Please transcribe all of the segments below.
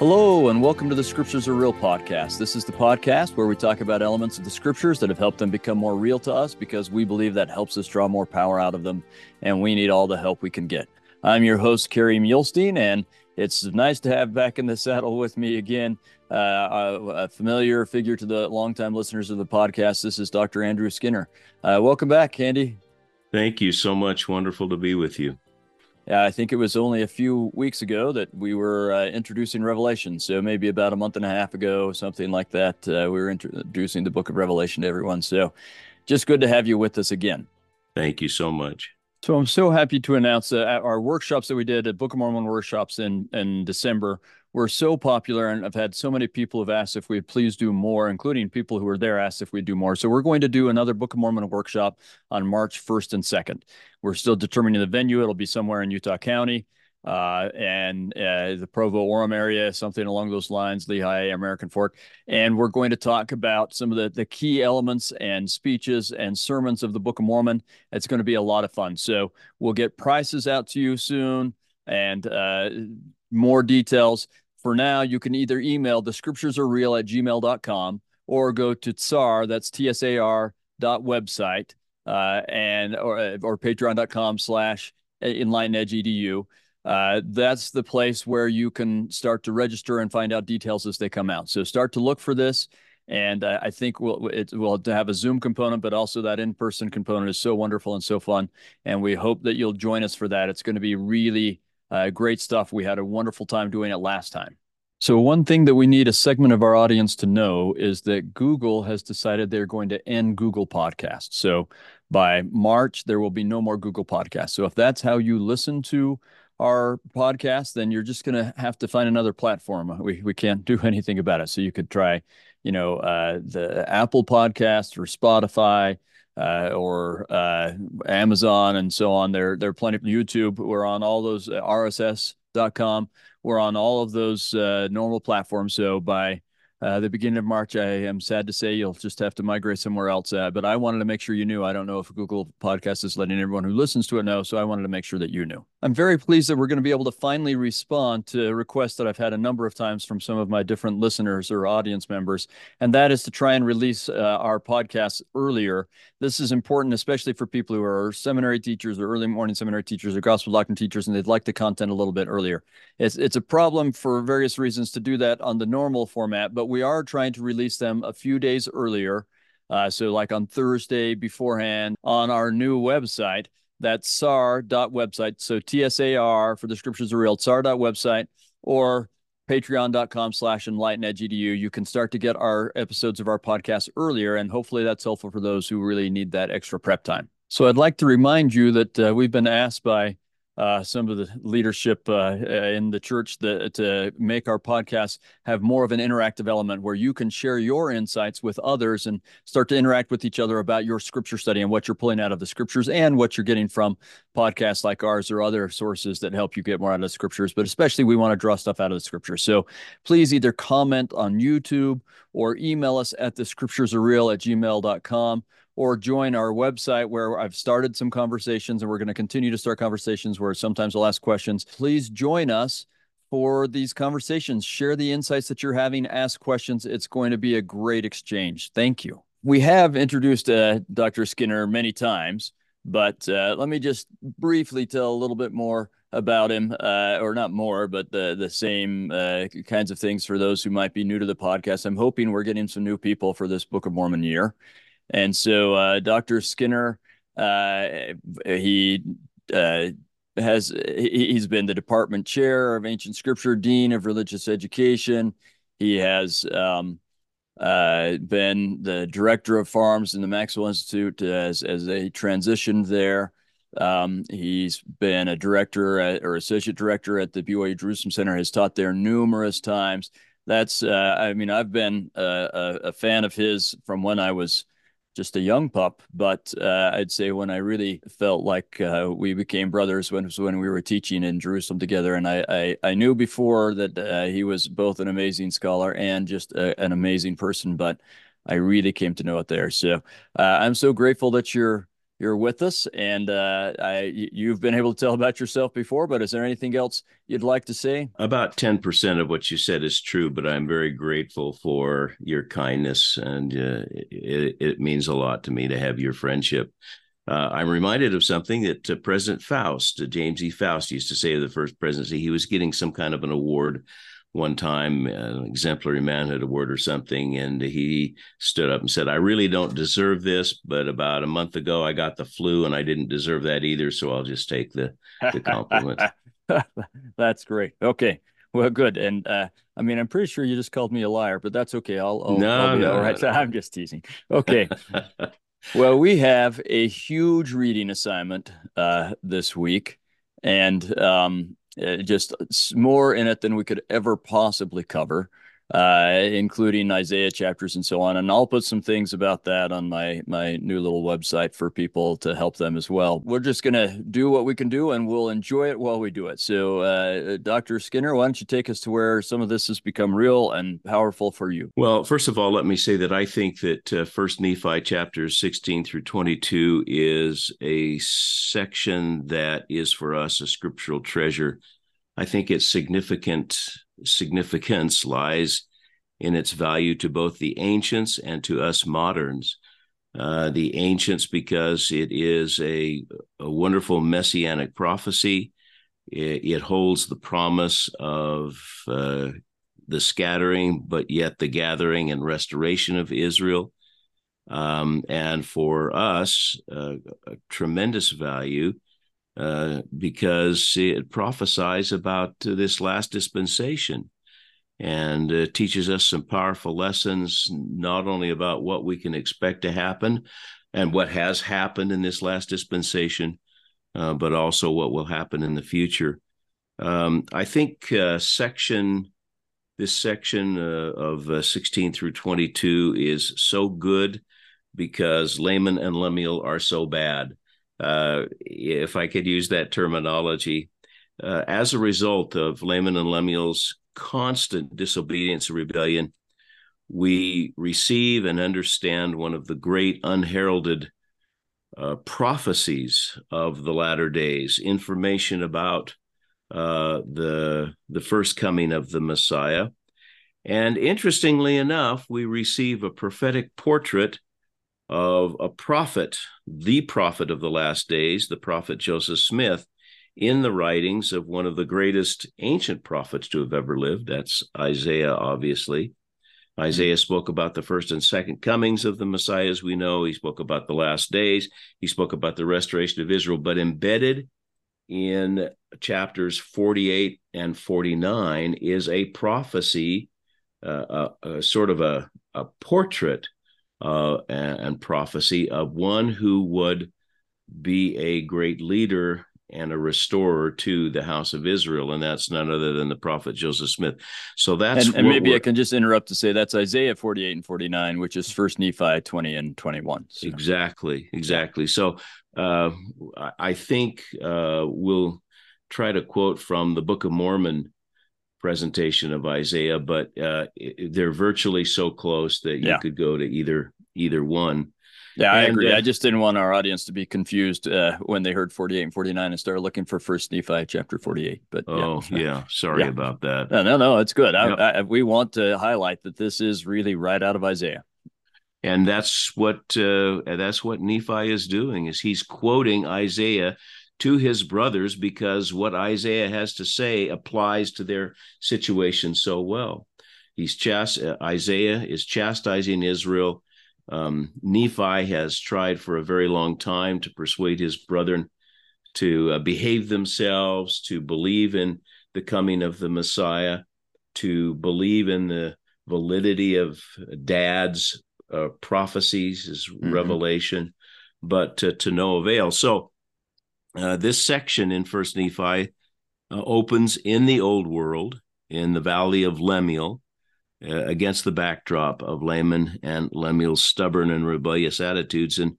Hello, and welcome to the Scriptures Are Real podcast. This is the podcast where we talk about elements of the Scriptures that have helped them become more real to us because we believe that helps us draw more power out of them, and we need all the help we can get. I'm your host, Kerry Muhlestein, and it's nice to have back in the saddle with me again uh, a, familiar figure to the longtime listeners of the podcast. This is Dr. Andrew Skinner. Uh, welcome back, Andy. Thank you so much. Wonderful to be with you. Yeah, I think it was only a few weeks ago that we were uh, introducing Revelation. So maybe about a month and a half ago, something like that, uh, we were introducing the book of Revelation to everyone. So just good to have you with us again. Thank you so much. So I'm so happy to announce uh, our workshops that we did at Book of Mormon workshops in, in December were so popular and I've had so many people have asked if we'd please do more, including people who were there asked if we'd do more. So we're going to do another Book of Mormon workshop on March 1st and 2nd. We're still determining the venue. It'll be somewhere in Utah County uh, and uh, the Provo Orem area, something along those lines, Lehi, American Fork. And we're going to talk about some of the, the key elements and speeches and sermons of the Book of Mormon. It's going to be a lot of fun. So we'll get prices out to you soon and uh, more details. For now, you can either email the scriptures are real at gmail.com or go to tsar, that's T-S-A-R dot website, uh, and or, uh, or patreon.com slash enlighten edge edu. Uh, that's the place where you can start to register and find out details as they come out. So start to look for this. And uh, I think we'll it will have a Zoom component, but also that in-person component is so wonderful and so fun. And we hope that you'll join us for that. It's going to be really uh, great stuff. We had a wonderful time doing it last time. So, one thing that we need a segment of our audience to know is that Google has decided they're going to end Google Podcasts. So, by March, there will be no more Google Podcasts. So, if that's how you listen to our podcast, then you're just going to have to find another platform. We, we can't do anything about it. So, you could try, you know, uh, the Apple Podcast or Spotify uh, or uh, Amazon and so on. There, there are plenty of YouTube. We're on all those uh, RSS.com. We're on all of those uh, normal platforms. So by uh, the beginning of March. I am sad to say you'll just have to migrate somewhere else. Uh, but I wanted to make sure you knew. I don't know if Google Podcast is letting everyone who listens to it know. So I wanted to make sure that you knew. I'm very pleased that we're going to be able to finally respond to requests that I've had a number of times from some of my different listeners or audience members. And that is to try and release uh, our podcasts earlier. This is important, especially for people who are seminary teachers or early morning seminary teachers or gospel doctrine teachers, and they'd like the content a little bit earlier. It's, it's a problem for various reasons to do that on the normal format, but we are trying to release them a few days earlier. Uh, so, like on Thursday beforehand on our new website, that's tsar.website. So, T S A R for the scriptures are real, tsar.website, or patreon.com slash enlighten edu. You can start to get our episodes of our podcast earlier, and hopefully that's helpful for those who really need that extra prep time. So, I'd like to remind you that uh, we've been asked by uh, some of the leadership uh, uh, in the church that, to make our podcast have more of an interactive element where you can share your insights with others and start to interact with each other about your scripture study and what you're pulling out of the scriptures and what you're getting from podcasts like ours or other sources that help you get more out of the scriptures. But especially, we want to draw stuff out of the scriptures. So please either comment on YouTube or email us at the scriptures are real at gmail.com or join our website where I've started some conversations and we're going to continue to start conversations where sometimes I'll ask questions. Please join us for these conversations. Share the insights that you're having, ask questions. It's going to be a great exchange. Thank you. We have introduced uh, Dr. Skinner many times, but uh, let me just briefly tell a little bit more about him, uh, or not more, but the the same uh, kinds of things for those who might be new to the podcast. I'm hoping we're getting some new people for this Book of Mormon year. And so uh, Dr. Skinner, uh, he uh, has he's been the department chair of ancient scripture, dean of religious education. He has um, uh, been the director of FARMS in the Maxwell Institute as as they transitioned there. Um, he's been a director at, or associate director at the BYU Jerusalem Center. Has taught there numerous times. That's uh, I mean I've been a, a fan of his from when I was just a young pup, but uh, I'd say when I really felt like uh, we became brothers when was when we were teaching in Jerusalem together, and I I, I knew before that uh, he was both an amazing scholar and just a, an amazing person, but I really came to know it there. So uh, I'm so grateful that you're you're with us, and uh, I, you've been able to tell about yourself before. But is there anything else you'd like to say? About ten percent of what you said is true, but I'm very grateful for your kindness, and uh, it, it, means a lot to me to have your friendship. Uh, I'm reminded of something that uh, President Faust, uh, James E. Faust, used to say of the first presidency. He was getting some kind of an award one time, an exemplary manhood award or something, and he stood up and said, "I really don't deserve this, but about a month ago I got the flu and I didn't deserve that either, so I'll just take the the compliment." that's great. Okay. Well, good. And uh, I mean, I'm pretty sure you just called me a liar, but that's okay. I'll, I'll, no, I'll no, all right. No, no. I'm just teasing. Okay. well, we have a huge reading assignment uh, this week, and um, Uh, just more in it than we could ever possibly cover uh, including Isaiah chapters and so on. And I'll put some things about that on my my new little website for people to help them as well. We're just to do what we can do, and we'll enjoy it while we do it. So, uh, Dr. Skinner, why don't you take us to where some of this has become real and powerful for you? Well, first of all, let me say that I think that uh, First Nephi chapters 16 through 22 is a section that is for us a scriptural treasure. I think it's significant significance lies in its value to both the ancients and to us moderns. Uh, the ancients, because it is a, a wonderful messianic prophecy. It, it, holds the promise of uh, the scattering, but yet the gathering and restoration of Israel. Um, and for us, uh, a tremendous value uh, because it prophesies about this last dispensation and uh, teaches us some powerful lessons, not only about what we can expect to happen and what has happened in this last dispensation, uh, but also what will happen in the future. Um, I think uh, section this section uh, of uh, 16 through 22 is so good because Laman and Lemuel are so bad uh, if I could use that terminology. Uh, as a result of Laman and Lemuel's constant disobedience and rebellion, we receive and understand one of the great unheralded uh, prophecies of the latter days, information about uh, the the first coming of the Messiah. And interestingly enough, we receive a prophetic portrait of a prophet, the prophet of the last days, the prophet Joseph Smith, in the writings of one of the greatest ancient prophets to have ever lived. That's Isaiah, obviously. Isaiah spoke about the first and second comings of the Messiah, as we know. He spoke about the last days. He spoke about the restoration of Israel, but embedded in chapters 48 and 49 is a prophecy, uh, a, a sort of a, a portrait uh, and, and, prophecy of one who would be a great leader and a restorer to the house of Israel, and that's none other than the prophet Joseph Smith. So that's and, and maybe I can just interrupt to say that's Isaiah 48 and 49, which is First Nephi 20 and 21. So. Exactly, exactly. So uh, I think uh, we'll try to quote from the Book of Mormon presentation of Isaiah, but uh, they're virtually so close that you yeah. could go to either either one. Yeah, I agree. Uh, I just didn't want our audience to be confused uh, when they heard 48 and 49 and started looking for First Nephi chapter 48. But oh yeah, yeah. sorry yeah. about that. No, no, no, it's good. I, I, we want to highlight that this is really right out of Isaiah and that's what uh, that's what Nephi is doing is he's quoting Isaiah to his brothers because what Isaiah has to say applies to their situation so well. He's chast- uh, Isaiah is chastising Israel. Um, Nephi has tried for a very long time to persuade his brethren to uh, behave themselves, to believe in the coming of the Messiah, to believe in the validity of dad's uh, prophecies, his mm-hmm. revelation, but to no avail. So uh, this section in First Nephi uh, opens in the old world in the valley of Lemuel uh, against the backdrop of Laman and Lemuel's stubborn and rebellious attitudes. And,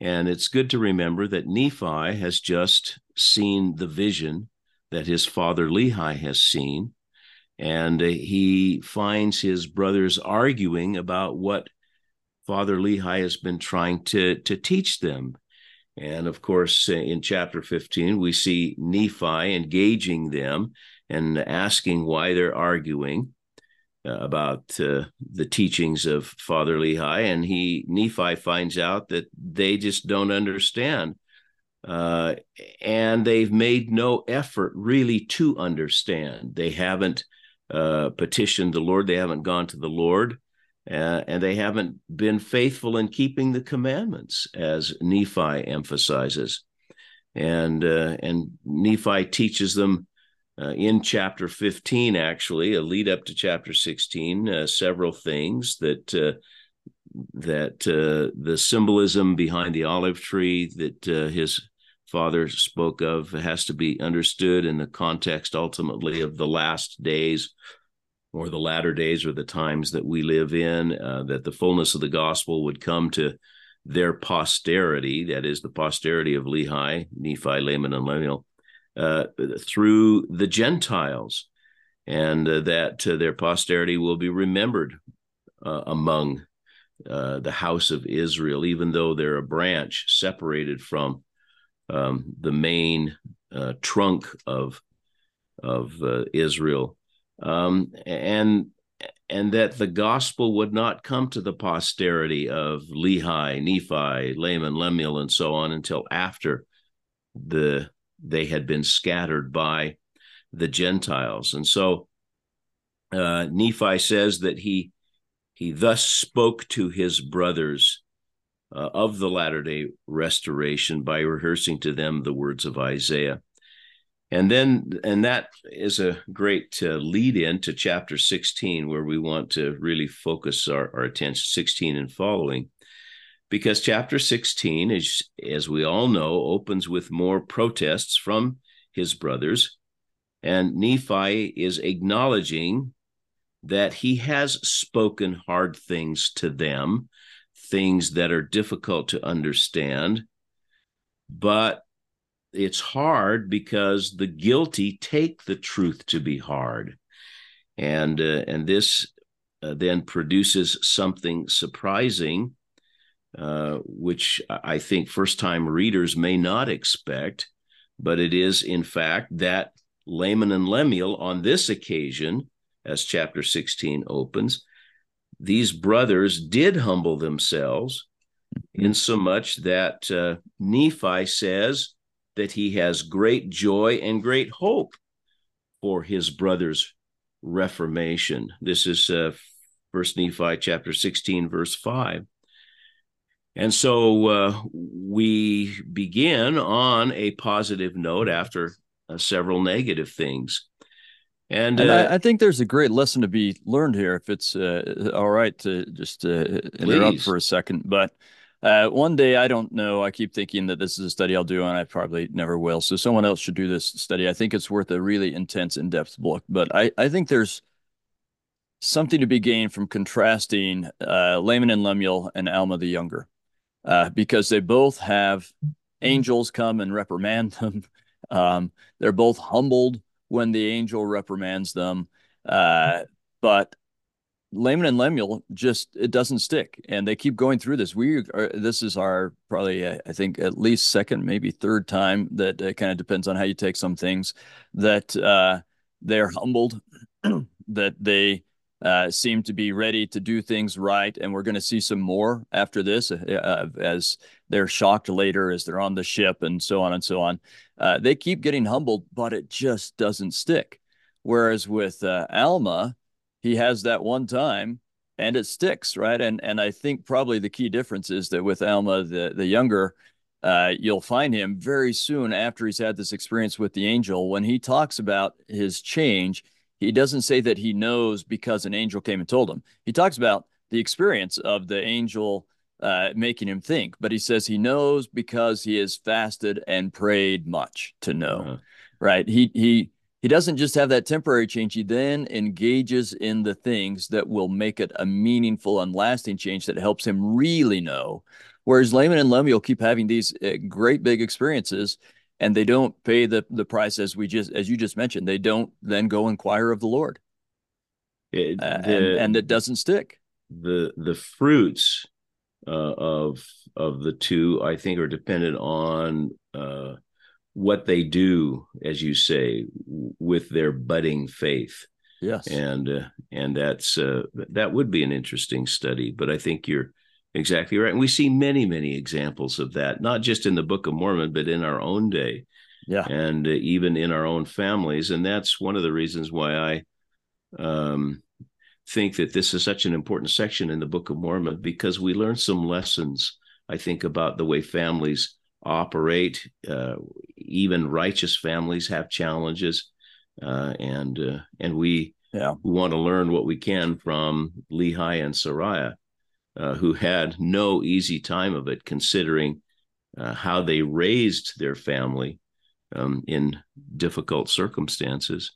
and it's good to remember that Nephi has just seen the vision that his father Lehi has seen. And uh, he finds his brothers arguing about what Father Lehi has been trying to, to teach them And of course, in chapter 15, we see Nephi engaging them and asking why they're arguing uh, about uh, the teachings of Father Lehi. And he, Nephi, finds out that they just don't understand. Uh, and they've made no effort really to understand. They haven't uh, petitioned the Lord, they haven't gone to the Lord. Uh, and they haven't been faithful in keeping the commandments, as Nephi emphasizes, and uh, and Nephi teaches them uh, in chapter 15, actually, a lead up to chapter 16, uh, several things that uh, that uh, the symbolism behind the olive tree that his father spoke of has to be understood in the context ultimately of the last days or the latter days or the times that we live in, uh, that the fullness of the gospel would come to their posterity, that is, the posterity of Lehi, Nephi, Laman, and Lemuel, uh, through the Gentiles, and uh, that uh, their posterity will be remembered uh, among uh, the house of Israel, even though they're a branch separated from um, the main trunk of of Israel um, and and that the gospel would not come to the posterity of Lehi, Nephi, Laman, Lemuel, and so on until after the they had been scattered by the Gentiles. And so uh, Nephi says that he he thus spoke to his brothers uh, of the latter day restoration by rehearsing to them the words of Isaiah and then and that is a great uh, lead in to chapter 16 where we want to really focus our, our attention 16 and following. Because chapter 16 is as we all know opens with more protests from his brothers and nephi is acknowledging that he has spoken hard things to them things that are difficult to understand but it's hard because the guilty take the truth to be hard and uh, and this uh, then produces something surprising uh, which i think first time readers may not expect but it is in fact that laman and lemuel on this occasion as chapter 16 opens these brothers did humble themselves mm-hmm. in so much that uh, nephi says that he has great joy and great hope for his brother's reformation. This is uh, First Nephi chapter 16, verse 5. And so uh, we begin on a positive note after uh, several negative things. And, and I, uh, I, think there's a great lesson to be learned here. If it's uh, all right to just uh, interrupt for a second, but uh, one day, I don't know. I keep thinking that this is a study I'll do, and I probably never will. So someone else should do this study. I think it's worth a really intense, in-depth book. But I, I think there's something to be gained from contrasting uh, Laman and Lemuel and Alma the Younger, uh, because they both have angels come and reprimand them. Um, they're both humbled when the angel reprimands them. Uh, but Laman and Lemuel just it doesn't stick, and they keep going through this. We are, this is our probably uh, I think at least second, maybe third time that uh, kind of depends on how you take some things that uh, they're humbled, that they uh, seem to be ready to do things right, and we're going to see some more after this uh, uh, as they're shocked later as they're on the ship and so on and so on. they keep getting humbled, but it just doesn't stick. Whereas with Alma he has that one time and it sticks, right? And and I think probably the key difference is that with Alma, the the younger, uh, you'll find him very soon after he's had this experience with the angel. When he talks about his change, he doesn't say that he knows because an angel came and told him. He talks about the experience of the angel uh, making him think, but he says he knows because he has fasted and prayed much to know, uh-huh. right? He he he doesn't just have that temporary change. He then engages in the things that will make it a meaningful and lasting change that helps him really know. Whereas Laman and Lemuel keep having these uh, great big experiences and they don't pay the, the price as we just, as you just mentioned, they don't then go inquire of the Lord. It, uh, and, and it doesn't stick. The, the fruits uh, of of the two, I think, are dependent on uh, what they do, as you say, with their budding faith. Yes, and uh, and that's uh, that would be an interesting study. But I think you're exactly right, and we see many many examples of that, not just in the Book of Mormon, but in our own day. Yeah, and uh, even in our own families, and that's one of the reasons why I um, think that this is such an important section in the Book of Mormon because we learn some lessons. I think about the way families operate. Uh, even righteous families have challenges uh, and uh, and we yeah. we want to learn what we can from Lehi and Sariah, uh, who had no easy time of it, considering uh, how they raised their family um, in difficult circumstances.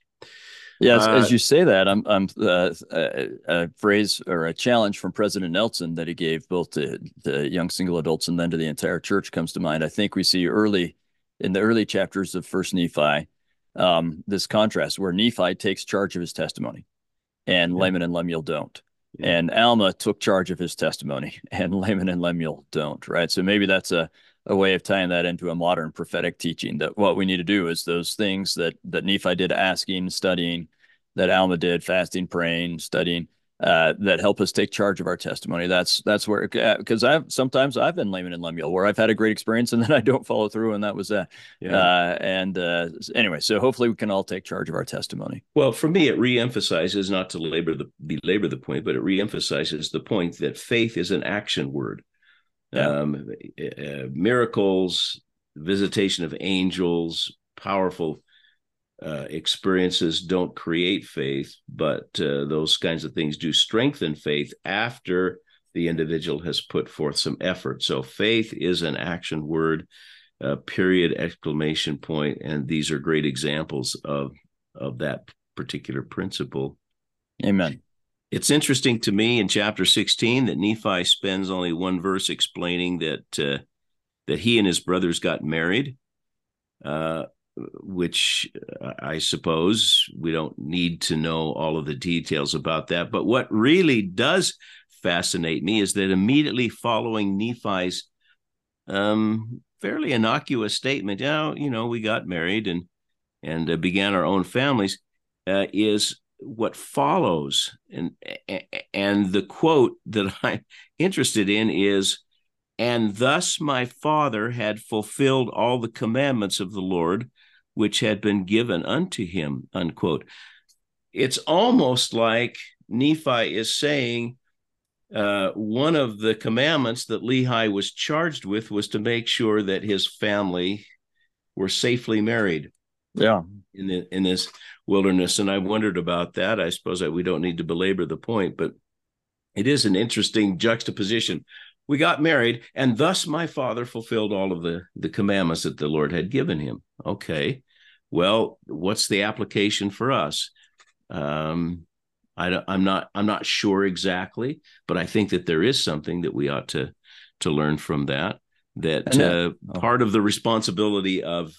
Yes, as uh, you say that, I'm, I'm uh, a, a, phrase or a challenge from President Nelson that he gave both to the young single adults and then to the entire church comes to mind. I think we see early in the early chapters of First Nephi um, this contrast where Nephi takes charge of his testimony and yeah. Laman and Lemuel don't. Yeah. And Alma took charge of his testimony and Laman and Lemuel don't, right? So maybe that's a, a way of tying that into a modern prophetic teaching that what we need to do is those things that that Nephi did asking, studying, that Alma did, fasting, praying, studying, uh, that help us take charge of our testimony. That's that's where because I've sometimes I've been Laman and Lemuel where I've had a great experience and then I don't follow through and that was that. Yeah. Uh, and uh, anyway, so hopefully we can all take charge of our testimony. Well, for me, it reemphasizes not to labor the belabor the point, but it reemphasizes the point that faith is an action word. Yeah. Um, uh, miracles, visitation of angels, powerful uh, experiences don't create faith, but uh, those kinds of things do strengthen faith after the individual has put forth some effort. So faith is an action word, uh, period, exclamation point, and these are great examples of of that particular principle. Amen. It's interesting to me in chapter 16 that Nephi spends only one verse explaining that uh, that he and his brothers got married. Uh, which uh, I suppose we don't need to know all of the details about that. But what really does fascinate me is that immediately following Nephi's um, fairly innocuous statement, "Yeah, you know, we got married and and uh, began our own families," uh, is what follows, and and the quote that I'm interested in is. And thus my father had fulfilled all the commandments of the Lord, which had been given unto him, unquote. It's almost like Nephi is saying uh, one of the commandments that Lehi was charged with was to make sure that his family were safely married. Yeah. In the, in this wilderness, and I wondered about that. I suppose that we don't need to belabor the point, but it is an interesting juxtaposition we got married and thus my father fulfilled all of the the commandments that the lord had given him okay well what's the application for us um I, i'm not i'm not sure exactly but i think that there is something that we ought to to learn from that that uh, oh. part of the responsibility of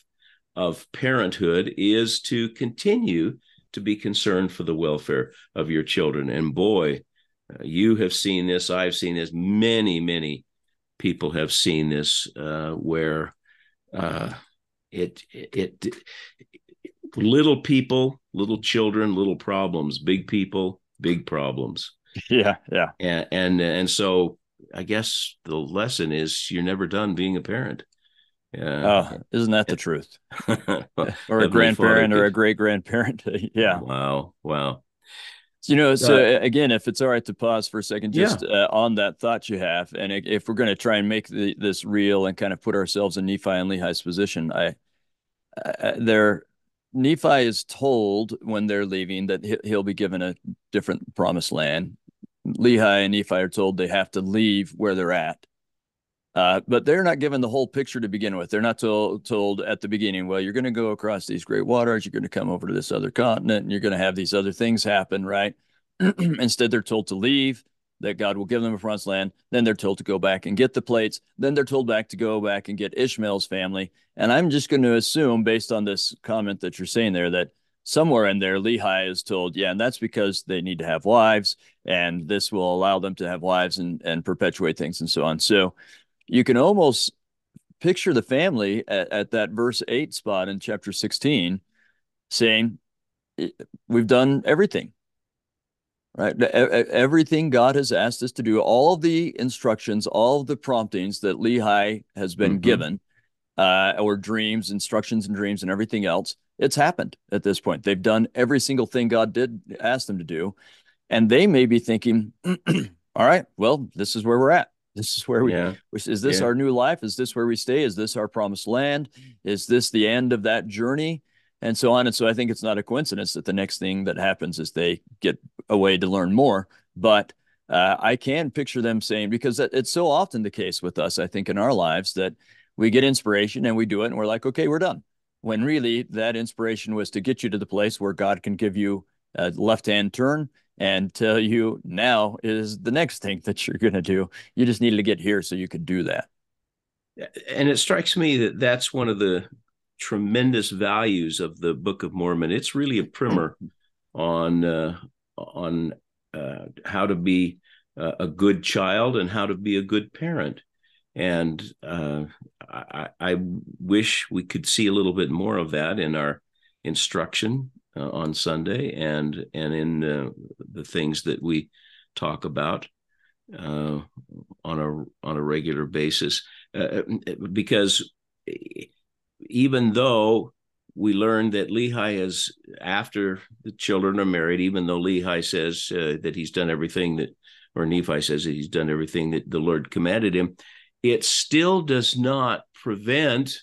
of parenthood is to continue to be concerned for the welfare of your children and boy uh, you have seen this. I've seen this. Many, many people have seen this uh, where uh, it, it, it, little people, little children, little problems, big people, big problems. Yeah, yeah. And and and so I guess the lesson is you're never done being a parent. Yeah. Oh, isn't that the truth? or a grandparent or a great grandparent. yeah. Wow. Wow. You know, so uh, again, if it's all right to pause for a second, just yeah. uh, on that thought you have, and if we're going to try and make the, this real and kind of put ourselves in Nephi and Lehi's position, I, uh, there, Nephi is told when they're leaving that he'll be given a different promised land. Lehi and Nephi are told they have to leave where they're at. Uh, but they're not given the whole picture to begin with. They're not told, told at the beginning, well, you're going to go across these great waters, you're going to come over to this other continent, and you're going to have these other things happen, right? Instead, they're told to leave, that God will give them a promised land. Then they're told to go back and get the plates. Then they're told back to go back and get Ishmael's family. And I'm just going to assume, based on this comment that you're saying there, that somewhere in there, Lehi is told, yeah, and that's because they need to have wives, and this will allow them to have wives and, and perpetuate things and so on. So you can almost picture the family at, at that verse 8 spot in chapter 16 saying, We've done everything, right? Everything God has asked us to do, all of the instructions, all of the promptings that Lehi has been mm-hmm. given, uh, or dreams, instructions and dreams, and everything else it's happened at this point. They've done every single thing God did ask them to do. And they may be thinking, all right, well, this is where we're at. This is where we yeah. is this yeah. our new life? Is this where we stay? Is this our promised land? Is this the end of that journey? And so on. And so I think it's not a coincidence that the next thing that happens is they get away to learn more. But uh, I can picture them saying, because it's so often the case with us, I think, in our lives that we get inspiration and we do it and we're like, okay, we're done when really that inspiration was to get you to the place where God can give you a left hand turn and tell you now is the next thing that you're going to do. You just needed to get here so you could do that. And it strikes me that that's one of the tremendous values of the Book of Mormon. It's really a primer on uh, on uh, how to be a good child and how to be a good parent and uh, I, I, wish we could see a little bit more of that in our instruction uh, on Sunday and and in uh, the things that we talk about uh, on a on a regular basis, uh, because even though we learned that Lehi is after the children are married, even though Lehi says uh, that he's done everything that, or Nephi says that he's done everything that the Lord commanded him it still does not prevent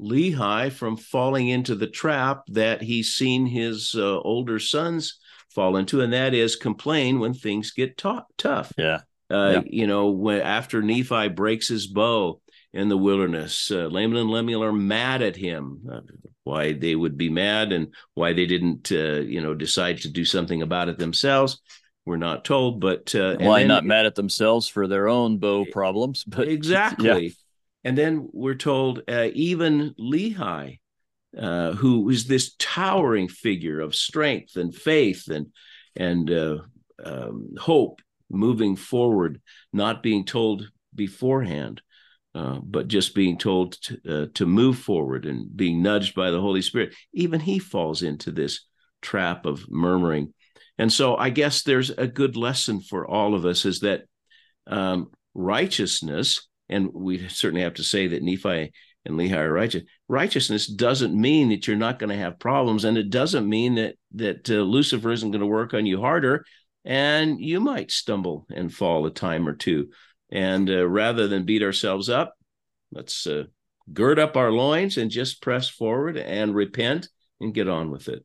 Lehi from falling into the trap that he's seen his uh, older sons fall into, and that is complain when things get t- tough. Yeah. Uh, yeah. You know, when after Nephi breaks his bow in the wilderness, uh, Laman and Lemuel are mad at him. Uh, why they would be mad and why they didn't, uh, you know, decide to do something about it themselves we're not told, but uh, why then, not mad at themselves for their own bow problems? But exactly. And then we're told uh, even Lehi, uh, who is this towering figure of strength and faith and and uh, um, hope, moving forward, not being told beforehand, uh, but just being told to, uh, to move forward and being nudged by the Holy Spirit. Even he falls into this trap of murmuring and so I guess there's a good lesson for all of us is that um, righteousness, and we certainly have to say that Nephi and Lehi are righteous. Righteousness doesn't mean that you're not going to have problems, and it doesn't mean that that uh, Lucifer isn't going to work on you harder, and you might stumble and fall a time or two. And uh, rather than beat ourselves up, let's uh, gird up our loins and just press forward and repent and get on with it.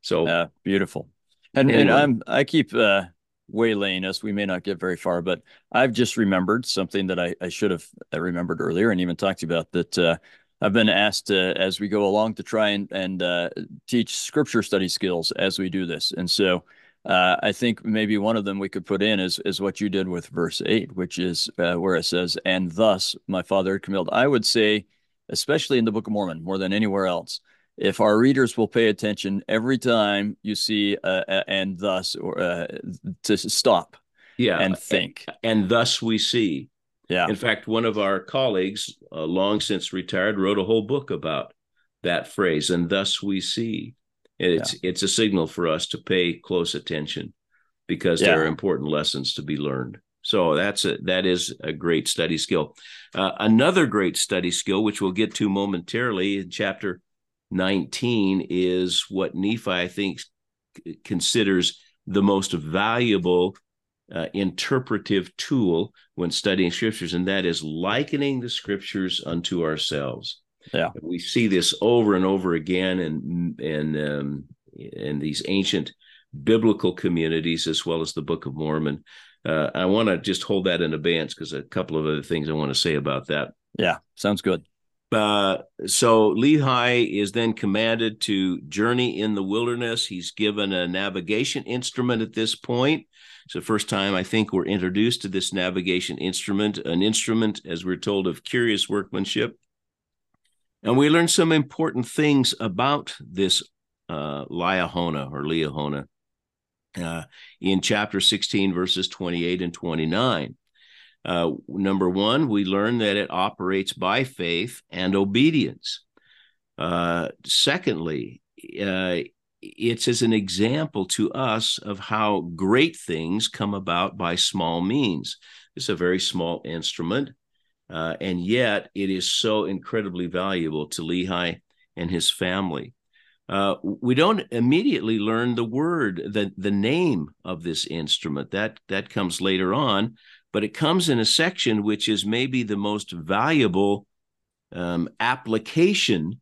So uh, beautiful. And, and I'm I keep uh, waylaying us. We may not get very far, but I've just remembered something that I, I should have remembered earlier and even talked to you about that. Uh, I've been asked uh, as we go along to try and, and uh, teach scripture study skills as we do this. And so uh, I think maybe one of them we could put in is, is what you did with verse 8, which is uh, where it says, And thus my father had I would say, especially in the Book of Mormon, more than anywhere else, if our readers will pay attention every time you see uh, and thus or uh, to stop yeah and think. and, and, thus we see. Yeah. In fact one of our colleagues uh, long since retired wrote a whole book about that phrase and thus we see. It's yeah. it's a signal for us to pay close attention because yeah. there are important lessons to be learned. So that's a that is a great study skill. Uh, another great study skill which we'll get to momentarily in chapter 19 is what Nephi, I think, considers the most valuable uh, interpretive tool when studying scriptures, and that is likening the scriptures unto ourselves. Yeah, we see this over and over again in in um, in these ancient biblical communities as well as the Book of Mormon. Uh, I want to just hold that in abeyance because a couple of other things I want to say about that. Yeah, sounds good. Uh, so Lehi is then commanded to journey in the wilderness. He's given a navigation instrument at this point. It's the first time I think we're introduced to this navigation instrument, an instrument, as we're told, of curious workmanship. And we learn some important things about this uh, Liahona or Liahona uh, in chapter 16, verses 28 and 29. Uh, number one, we learn that it operates by faith and obedience. Uh, secondly, uh, it's as an example to us of how great things come about by small means. It's a very small instrument, uh, and yet it is so incredibly valuable to Lehi and his family. Uh, we don't immediately learn the word, the, the name of this instrument. That that comes later on, but it comes in a section which is maybe the most valuable um, application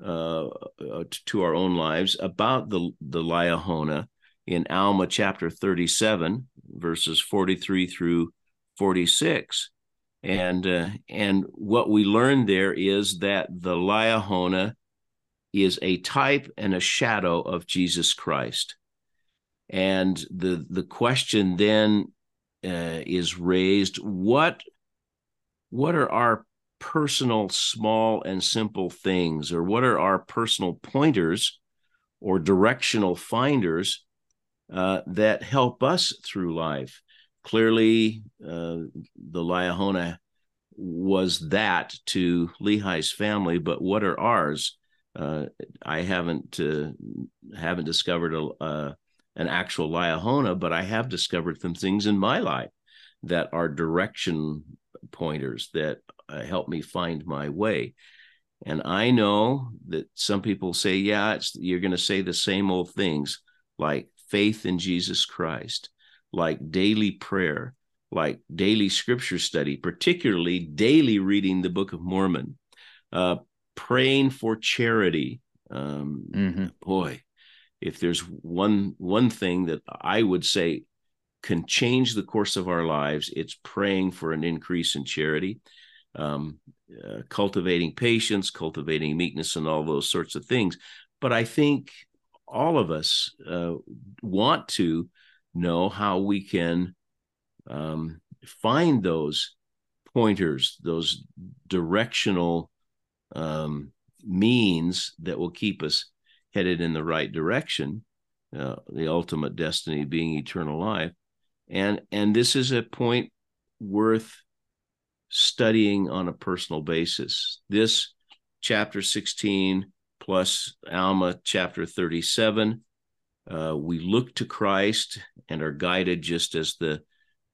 uh, uh, to our own lives about the the Liahona in Alma chapter 37, verses 43 through 46. And uh, and what we learn there is that the Liahona is a type and a shadow of Jesus Christ. And the the question then uh, is raised: what what are our personal small and simple things, or what are our personal pointers or directional finders uh, that help us through life? Clearly, uh, the Liahona was that to Lehi's family, but what are ours? Uh, I haven't uh, haven't discovered a, uh, an actual Liahona, but I have discovered some things in my life that are direction pointers that uh, help me find my way. And I know that some people say, "Yeah, you're going to say the same old things like faith in Jesus Christ, like daily prayer, like daily scripture study, particularly daily reading the Book of Mormon." Uh, praying for charity. Um, mm-hmm. Boy, if there's one one thing that I would say can change the course of our lives, it's praying for an increase in charity, um, uh, cultivating patience, cultivating meekness, and all those sorts of things. But I think all of us uh, want to know how we can um, find those pointers, those directional um, means that will keep us headed in the right direction, uh, the ultimate destiny being eternal life. And and this is a point worth studying on a personal basis. This chapter 16 plus Alma chapter 37, uh, we look to Christ and are guided just as the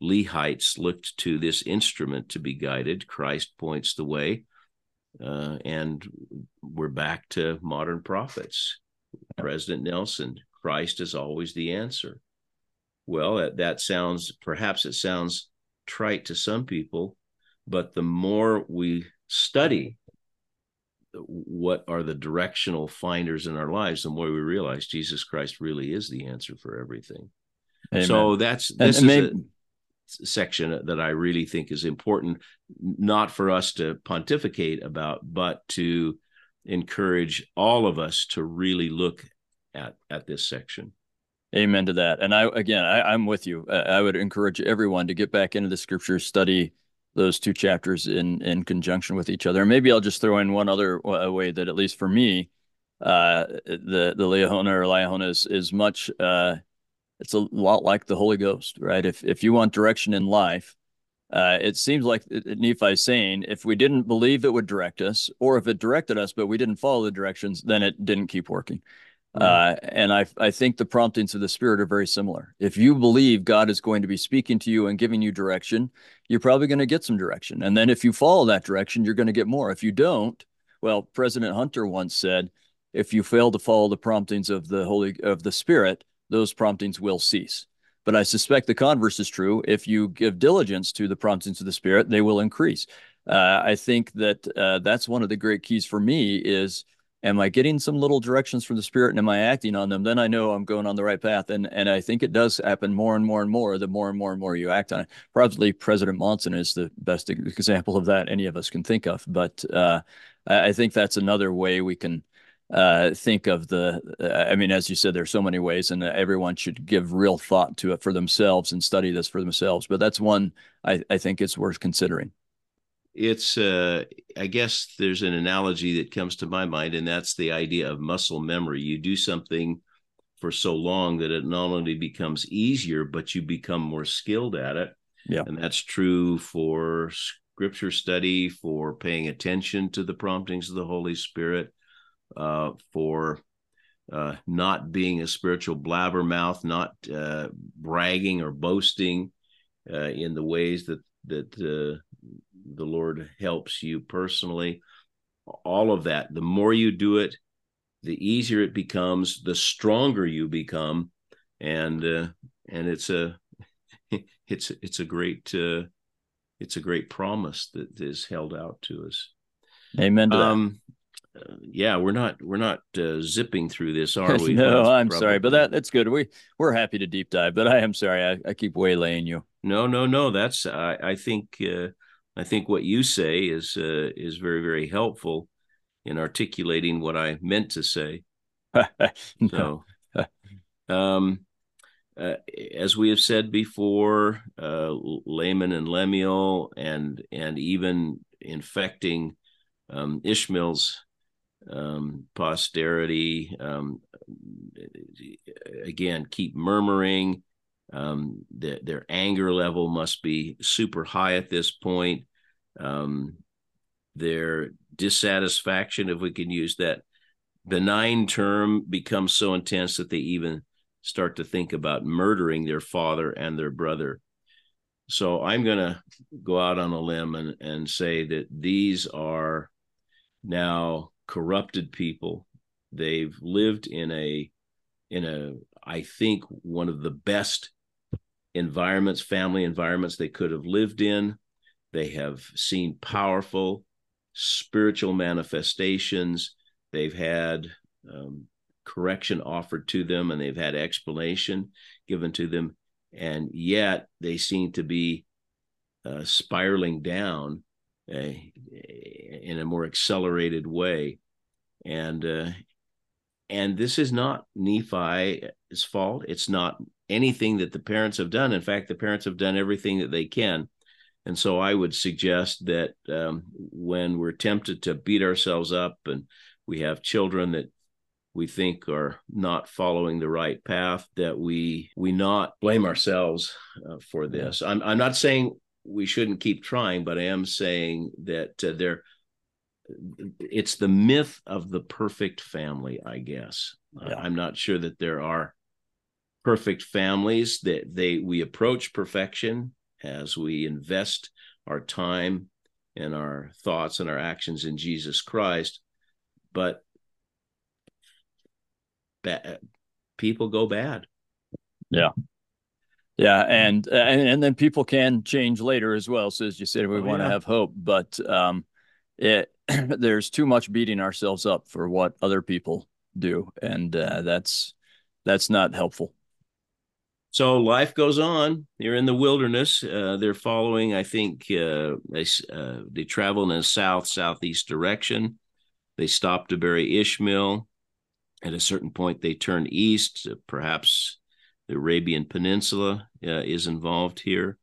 Lehites looked to this instrument to be guided. Christ points the way. Uh, and we're back to modern prophets. President Nelson, Christ is always the answer. Well, that, that sounds, perhaps it sounds trite to some people, but the more we study what are the directional finders in our lives, the more we realize Jesus Christ really is the answer for everything. Amen. So that's this and, and is maybe, section that I really think is important, not for us to pontificate about, but to encourage all of us to really look at at this section. Amen to that. And I again, I, am with you. I would encourage everyone to get back into the scriptures, study those two chapters in in conjunction with each other. And maybe I'll just throw in one other way that, at least for me, uh, the the Liahona or Liahona is is much uh, it's a lot like the Holy Ghost, right? If if you want direction in life, uh, it seems like Nephi is saying if we didn't believe it would direct us, or if it directed us but we didn't follow the directions, then it didn't keep working. Mm-hmm. Uh, and I I think the promptings of the Spirit are very similar. If you believe God is going to be speaking to you and giving you direction, you're probably going to get some direction. And then if you follow that direction, you're going to get more. If you don't, well, President Hunter once said, if you fail to follow the promptings of the Holy of the Spirit, those promptings will cease. But I suspect the converse is true. If you give diligence to the promptings of the Spirit, they will increase. Uh, I think that uh, that's one of the great keys for me is am I getting some little directions from the Spirit and am I acting on them? Then I know I'm going on the right path. And and I think it does happen more and more and more the more and more and more you act on it. Probably President Monson is the best example of that any of us can think of. But uh, I think that's another way we can uh, think of the uh, i mean as you said there's so many ways and everyone should give real thought to it for themselves and study this for themselves but that's one i, I think it's worth considering it's uh, I guess there's an analogy that comes to my mind, and that's the idea of muscle memory. You do something for so long that it not only becomes easier, but you become more skilled at it. Yeah. And that's true for scripture study, for paying attention to the promptings of the Holy Spirit, uh, for uh, not being a spiritual blabbermouth, not uh, bragging or boasting uh, in the ways that that uh, the Lord helps you personally. All of that. The more you do it, the easier it becomes, the stronger you become, and uh, and it's a it's it's a great uh, it's a great promise that is held out to us. Amen. To um, uh, yeah, we're not we're not uh, zipping through this, are we? no, I'm sorry, but that that's good. We we're happy to deep dive, but I am sorry, I, I keep waylaying you. No, no, no. That's I I think uh, I think what you say is uh, is very very helpful in articulating what I meant to say. so, um, uh, as we have said before, uh, Laman and Lemuel, and and even infecting um, Ishmael's um, posterity. Um, again, keep murmuring. Um, the, their anger level must be super high at this point. Um, their dissatisfaction, if we can use that benign term, becomes so intense that they even start to think about murdering their father and their brother. So I'm going to go out on a limb and, and say that these are now corrupted people. They've lived in a in a I think one of the best environments, family environments they could have lived in. They have seen powerful spiritual manifestations. They've had um, correction offered to them and they've had explanation given to them. And yet they seem to be uh, spiraling down in a more accelerated way. And uh, and this is not Nephi's fault. It's not anything that the parents have done. In fact, the parents have done everything that they can and so I would suggest that um, when we're tempted to beat ourselves up and we have children that we think are not following the right path, that we we not blame ourselves uh, for this. I'm I'm not saying we shouldn't keep trying, but I am saying that uh, there it's the myth of the perfect family, I guess. Yeah. I'm not sure that there are perfect families that they we approach perfection as we invest our time and our thoughts and our actions in Jesus Christ. But ba- people go bad. Yeah. Yeah, and, and and then people can change later as well. So as you said, we oh, want yeah. to have hope, but um, it there's too much beating ourselves up for what other people do, and uh, that's that's not helpful. So life goes on. They're in the wilderness. Uh, they're following, I think, uh, they, uh, they travel in a south southeast direction. They stop to bury Ishmael. At a certain point, they turn east. perhaps the Arabian Peninsula uh, is involved here.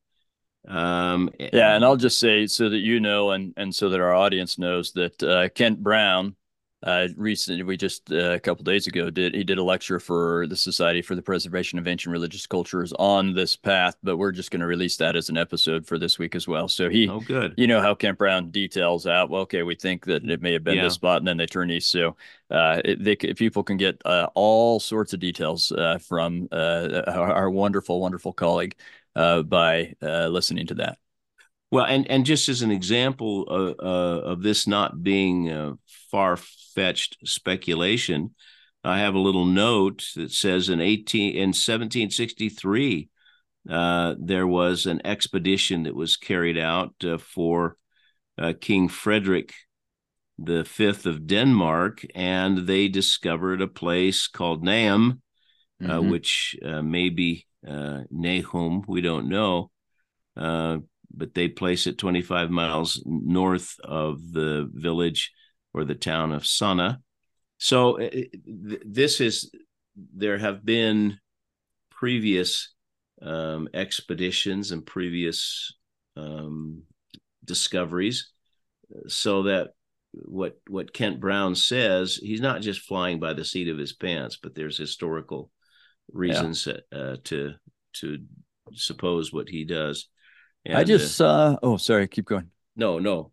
Um, yeah, and I'll just say so that you know, and and so that our audience knows that uh, Kent Brown, uh, recently we just uh, a couple days ago did he did a lecture for the society for the preservation of ancient religious cultures on this path but we're just going to release that as an episode for this week as well. So he oh good. you know how kent brown details out well okay we think that it may have been yeah. this spot and then they turn east. So uh, it, they, people can get uh, all sorts of details uh, from uh, our, our, wonderful wonderful colleague by listening to that. Well, and and just as an example of, uh, of this not being uh, far fetched speculation, I have a little note that says in eighteen in seventeen sixty three, uh, there was an expedition that was carried out uh, for uh, King Frederick the Fifth of Denmark, and they discovered a place called Naum, uh, mm-hmm. which may be Nahom. We don't know but they place it 25 miles north of the village or the town of Sana. So uh, this is there have been previous um, expeditions and previous um, discoveries so that what what Kent Brown says, he's not just flying by the seat of his pants, but there's historical reasons yeah. uh, to to suppose what he does. And, I just uh, oh sorry, keep going. No, no,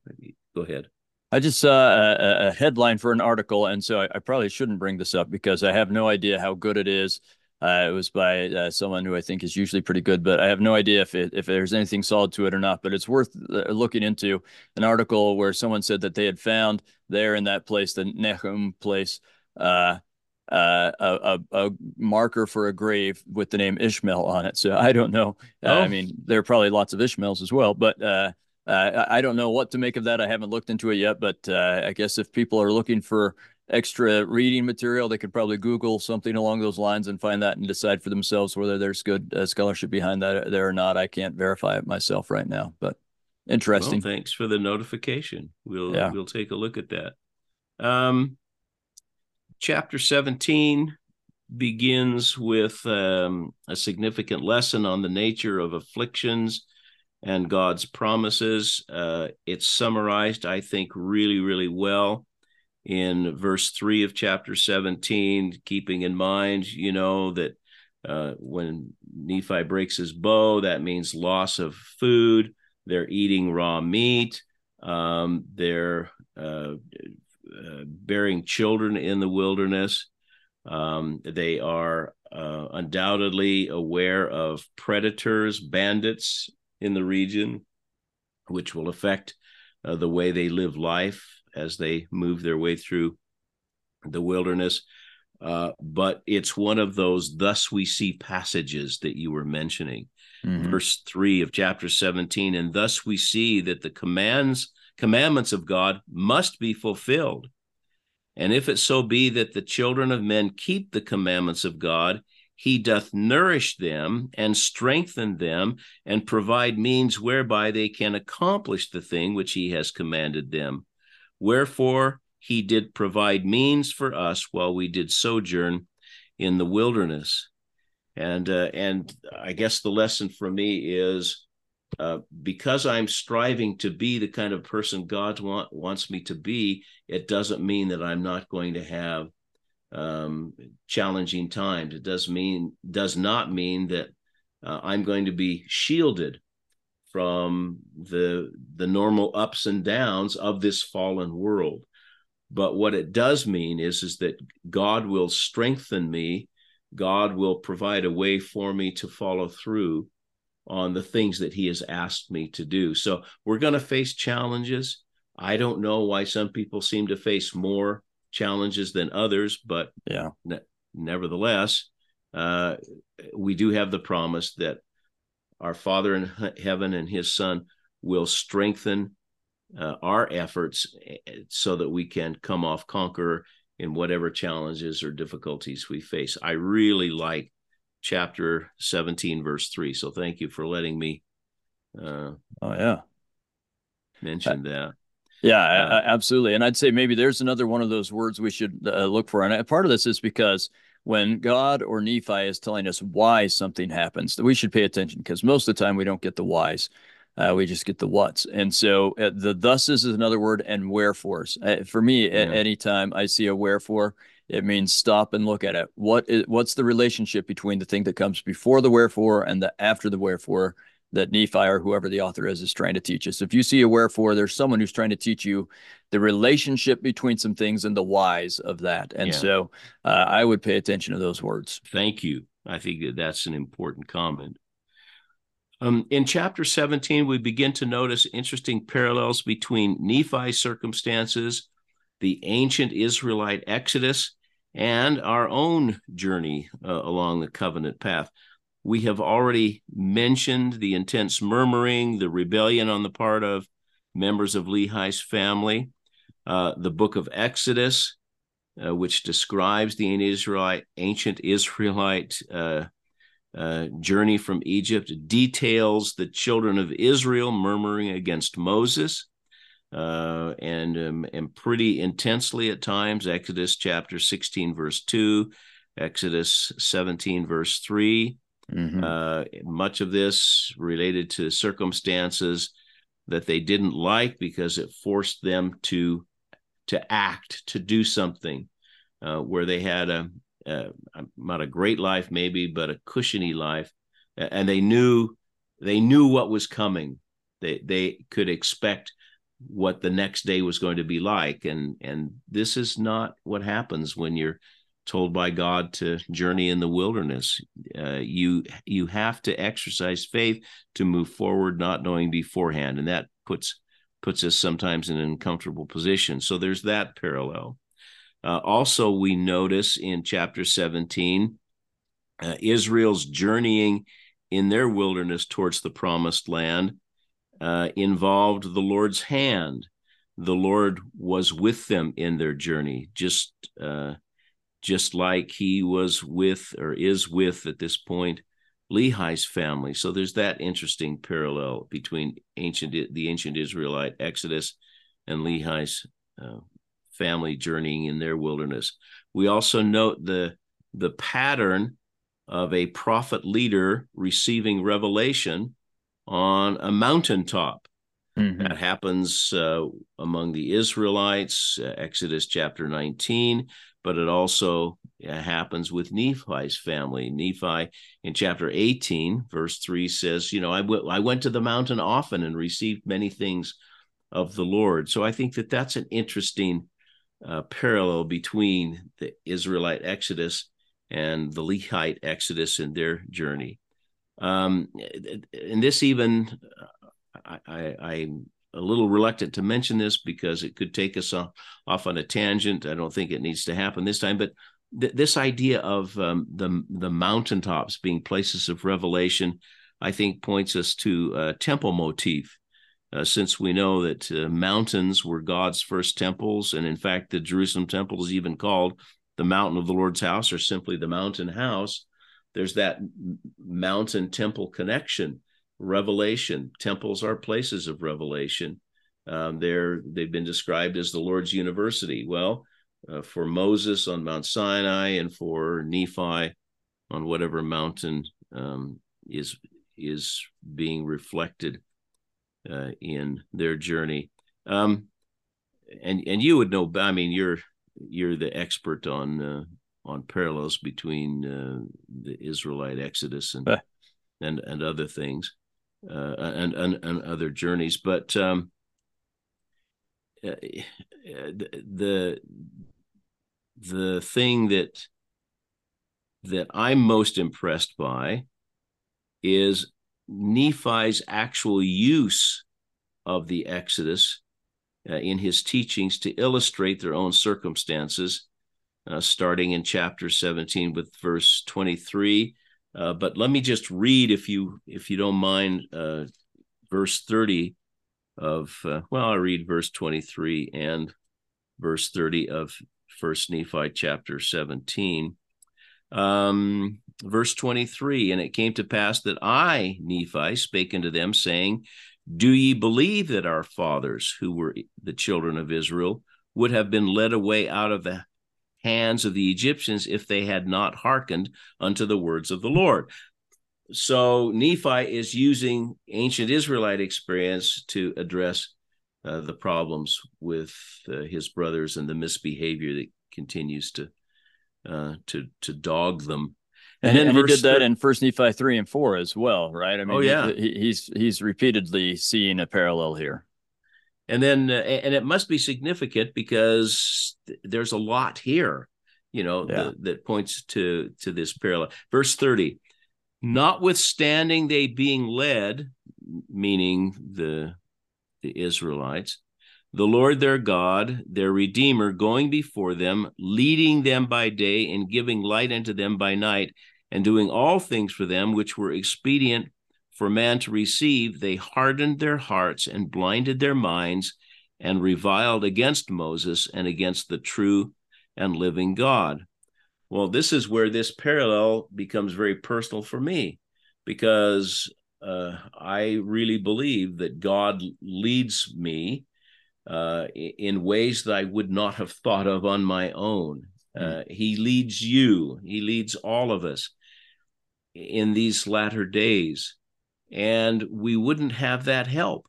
go ahead. I just saw a, a headline for an article, and so I, I, probably shouldn't bring this up because I have no idea how good it is. Uh, it was by uh, someone who I think is usually pretty good, but I have no idea if it, if there's anything solid to it or not. But it's worth uh, looking into an article where someone said that they had found there in that place, the Nahom place, uh, uh, a, a, marker for a grave with the name Ishmael on it. So I don't know. Uh, oh. I mean, there are probably lots of Ishmaels as well, but uh, uh, I don't know what to make of that. I haven't looked into it yet, but uh, I guess if people are looking for extra reading material, they could probably Google something along those lines and find that and decide for themselves whether there's good uh, scholarship behind that there or not. I can't verify it myself right now, but interesting. Well, thanks for the notification. We'll yeah. we'll take a look at that. Um, chapter 17 begins with um, a significant lesson on the nature of afflictions and God's promises. Uh, it's summarized, I think, really, really well in verse 3 of chapter 17, keeping in mind, you know, that uh, when Nephi breaks his bow, that means loss of food. They're eating raw meat. Um, they're uh, uh, bearing children in the wilderness. Um, they are uh, undoubtedly aware of predators, bandits in the region, which will affect uh, the way they live life as they move their way through the wilderness. Uh, but it's one of those thus we see passages that you were mentioning. Mm-hmm. Verse 3 of chapter 17, and thus we see that the commands commandments of God must be fulfilled. And if it so be that the children of men keep the commandments of God, he doth nourish them and strengthen them and provide means whereby they can accomplish the thing which he has commanded them. Wherefore he did provide means for us while we did sojourn in the wilderness. And uh, and I guess the lesson for me is uh, because I'm striving to be the kind of person God want, wants me to be, it doesn't mean that I'm not going to have um, challenging times. It does mean does not mean that uh, I'm going to be shielded from the the normal ups and downs of this fallen world. But what it does mean is is that God will strengthen me. God will provide a way for me to follow through on the things that he has asked me to do. So we're going to face challenges. I don't know why some people seem to face more challenges than others, but yeah, ne- nevertheless, uh, we do have the promise that our Father in heaven and His Son will strengthen uh, our efforts eh, so that we can come off conqueror in whatever challenges or difficulties we face. I really like chapter 17 verse 3 so thank you for letting me uh oh yeah. mention that yeah uh, absolutely. And i'd say maybe there's another one of those words we should uh, look for. And part of this is because when god or nephi is telling us why something happens that we should pay attention because most of the time we don't get the whys. Uh, we just get the what's. And so uh, the thus is another word and wherefores. Uh, for me yeah. anytime i see a wherefore it means stop and look at it. What is what's the relationship between the thing that comes before the wherefore and the after the wherefore that Nephi or whoever the author is is trying to teach us. If you see a wherefore, there's someone who's trying to teach you the relationship between some things and the whys of that. And yeah. so uh, I would pay attention to those words. Thank you. I think that that's an important comment. Um, in chapter 17, we begin to notice interesting parallels between Nephi's circumstances, the ancient Israelite Exodus, and our own journey uh, along the covenant path. We have already mentioned the intense murmuring, the rebellion on the part of members of Lehi's family, uh, the book of Exodus, uh, which describes the Israelite, ancient Israelite uh, uh, journey from Egypt, details the children of Israel murmuring against Moses uh, and um, and pretty intensely at times. Exodus chapter 16, verse 2, Exodus 17, verse 3. Mm-hmm. Uh, much of this related to circumstances that they didn't like because it forced them to to act, to do something, uh, where they had a, a not a great life maybe, but a cushiony life, and they knew they knew what was coming. They they could expect what the next day was going to be like, and and this is not what happens when you're told by God to journey in the wilderness. Uh, you you have to exercise faith to move forward, not knowing beforehand, and that puts puts us sometimes in an uncomfortable position. So there's that parallel. Uh, also, we notice in chapter 17, uh, Israel's journeying in their wilderness towards the promised land uh, involved the Lord's hand. The Lord was with them in their journey, just uh, just like he was with or is with at this point Lehi's family. So there's that interesting parallel between ancient the ancient Israelite Exodus and Lehi's uh, family journeying in their wilderness. We also note the the pattern of a prophet leader receiving revelation on a mountaintop. Mm-hmm. That happens uh, among the Israelites, uh, Exodus chapter 19 but it also happens with Nephi's family. Nephi in chapter 18, verse 3 says, You know, I, w- I went to the mountain often and received many things of the Lord. So I think that that's an interesting uh, parallel between the Israelite Exodus and the Lehite Exodus in their journey. Um, and this even, I, I, I a little reluctant to mention this because it could take us off, off on a tangent. I don't think it needs to happen this time, but th- this idea of um, the the mountaintops being places of revelation, I think, points us to a temple motif. Uh, since we know that uh, mountains were God's first temples, and in fact, the Jerusalem temple is even called the mountain of the Lord's house, or simply the mountain house. There's that mountain temple connection revelation. Temples are places of revelation. Um, they're they've been described as the Lord's university. Well, uh, for Moses on Mount Sinai and for Nephi on whatever mountain um, is is being reflected uh, in their journey. Um, and and you would know. I mean, you're you're the expert on uh, on parallels between uh, the Israelite Exodus and and and other things uh, and, and and other journeys. But um, uh, the the thing that that I'm most impressed by is Nephi's actual use of the Exodus uh, in his teachings to illustrate their own circumstances, uh, starting in chapter 17 with verse 23 uh, but let me just read, if you if you don't mind, uh, verse thirty of uh, well, I'll read verse twenty three and verse thirty of First Nephi chapter seventeen. Um, verse twenty three, and it came to pass that I Nephi spake unto them, saying, Do ye believe that our fathers, who were the children of Israel, would have been led away out of the hands of the Egyptians if they had not hearkened unto the words of the Lord. So Nephi is using ancient Israelite experience to address uh, the problems with uh, his brothers and the misbehavior that continues to uh, to to dog them. And, and, and he did that in First Nephi three and four as well, right? I mean, oh yeah, he, he's he's repeatedly seeing a parallel here and then uh, and it must be significant because th- there's a lot here you know yeah. that points to to this parallel verse 30 notwithstanding they being led meaning the the israelites the lord their god their redeemer going before them leading them by day and giving light unto them by night and doing all things for them which were expedient for man to receive, they hardened their hearts and blinded their minds and reviled against Moses and against the true and living God. Well, this is where this parallel becomes very personal for me because uh, I really believe that God leads me uh, in ways that I would not have thought of on my own. Hmm. Uh, he leads you, He leads all of us in these latter days and we wouldn't have that help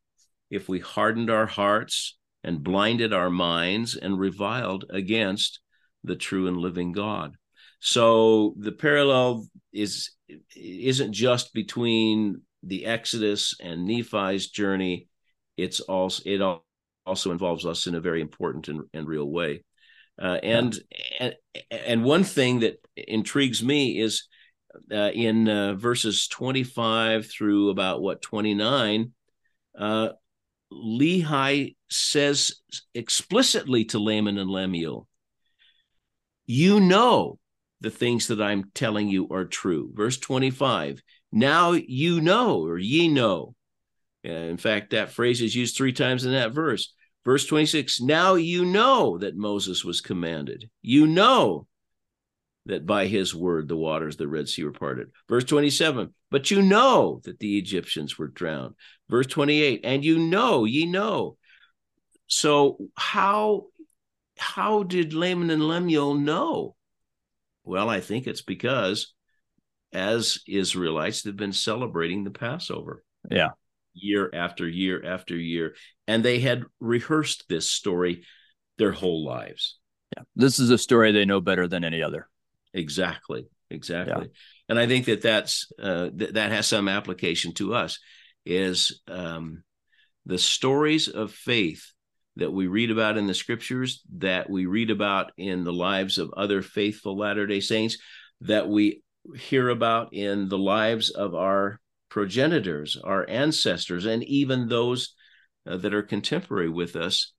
if we hardened our hearts and blinded our minds and reviled against the true and living God. So the parallel is isn't just between the Exodus and Nephi's journey. It's also it also involves us in a very important and, and real way. Uh, and, and and one thing that intrigues me is uh, in uh, verses 25 through about what 29, uh, Lehi says explicitly to Laman and Lemuel, "You know the things that I'm telling you are true." Verse 25. Now you know, or ye know. in fact, that phrase is used three times in that verse. Verse 26 Now you know that Moses was commanded. You know that by his word the waters of the Red Sea were parted. Verse 27 But you know that the Egyptians were drowned. Verse 28 And you know, ye know. So how how did Laman and Lemuel know? Well, I think it's because as Israelites, they've been celebrating the Passover. Yeah year after year after year. And they had rehearsed this story their whole lives. Yeah. This is a story they know better than any other. Exactly. Exactly. Yeah. And I think that that's uh, th- that has some application to us is um, the stories of faith that we read about in the scriptures, that we read about in the lives of other faithful Latter day Saints, that we hear about in the lives of our progenitors, our ancestors, and even those uh, that are contemporary with us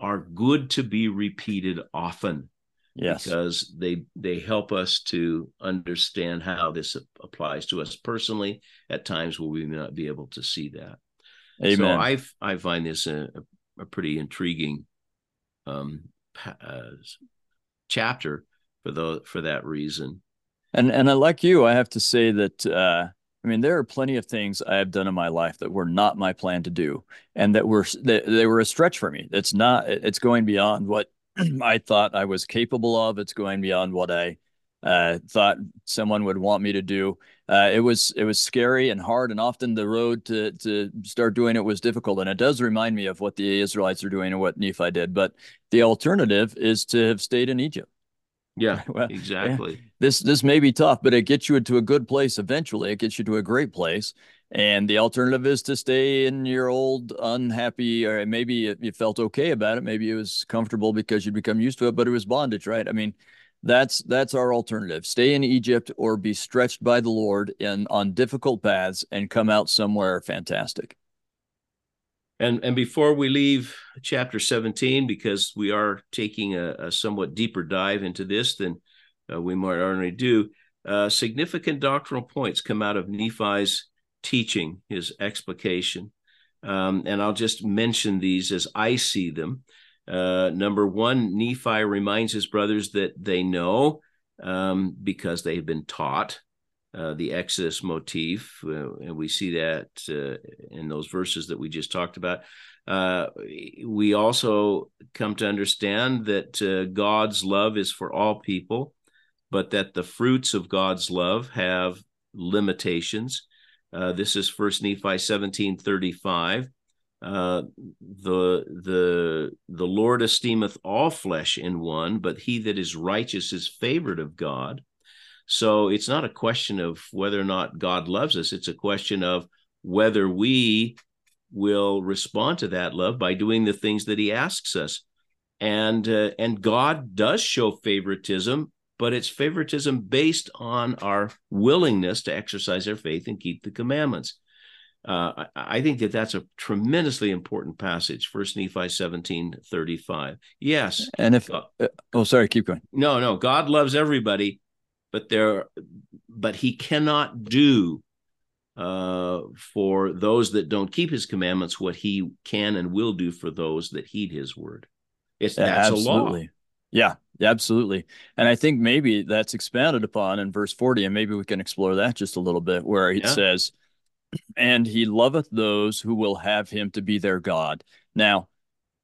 are good to be repeated often. Yes. Because they they help us to understand how this applies to us personally at times where we may not be able to see that. Amen. So I I find this a, a pretty intriguing um, uh, chapter for the for that reason. And and I like you, I have to say that uh, I mean, there are plenty of things I have done in my life that were not my plan to do, and that were that they were a stretch for me. It's not. It's going beyond what I thought I was capable of. It's going beyond what I uh, thought someone would want me to do. Uh, it was it was scary and hard, and often the road to to start doing it was difficult. And it does remind me of what the Israelites are doing and what Nephi did. But the alternative is to have stayed in Egypt. Yeah, well, exactly. This this may be tough, but it gets you into a good place eventually. It gets you to a great place. And the alternative is to stay in your old unhappy, or maybe you felt okay about it. Maybe it was comfortable because you'd become used to it, but it was bondage, right? I mean, that's that's our alternative. Stay in Egypt or be stretched by the Lord in on difficult paths and come out somewhere fantastic. And and before we leave chapter 17, because we are taking a, a somewhat deeper dive into this than uh, we might already do, uh, significant doctrinal points come out of Nephi's teaching, his explication. Um, and I'll just mention these as I see them. Uh, number one, Nephi reminds his brothers that they know um, because they've been taught uh, the Exodus motif, uh, and we see that uh, in those verses that we just talked about. Uh, we also come to understand that uh, God's love is for all people, but that the fruits of God's love have limitations. this is First Nephi seventeen thirty five. Uh, the the the Lord esteemeth all flesh in one, but he that is righteous is favored of God. So it's not a question of whether or not God loves us. It's a question of whether we will respond to that love by doing the things that he asks us. And uh, and God does show favoritism, but it's favoritism based on our willingness to exercise our faith and keep the commandments. Uh, I, I, think that that's a tremendously important passage. First Nephi 17, 35. Yes. And if, uh, oh, sorry, keep going. No, no, God loves everybody, but there but he cannot do uh, for those that don't keep his commandments what he can and will do for those that heed his word. It's yeah, that's absolutely. a law. Yeah, absolutely. And I think maybe that's expounded upon in verse 40, and maybe we can explore that just a little bit, where it yeah. says, And he loveth those who will have him to be their God. Now,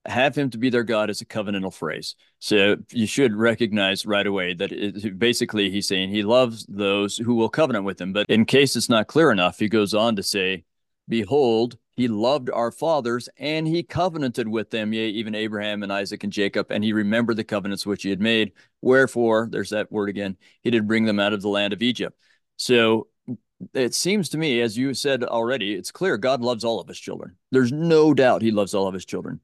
have him to be their God is a covenantal phrase. So you should recognize right away that it, basically he's saying he loves those who will covenant with him. But in case it's not clear enough, he goes on to say, Behold, he loved our fathers and he covenanted with them, yea, even Abraham and Isaac and Jacob, and he remembered the covenants which he had made. Wherefore, there's that word again, he did bring them out of the land of Egypt. So it seems to me, as you said already, it's clear God loves all of his children. There's no doubt he loves all of his children.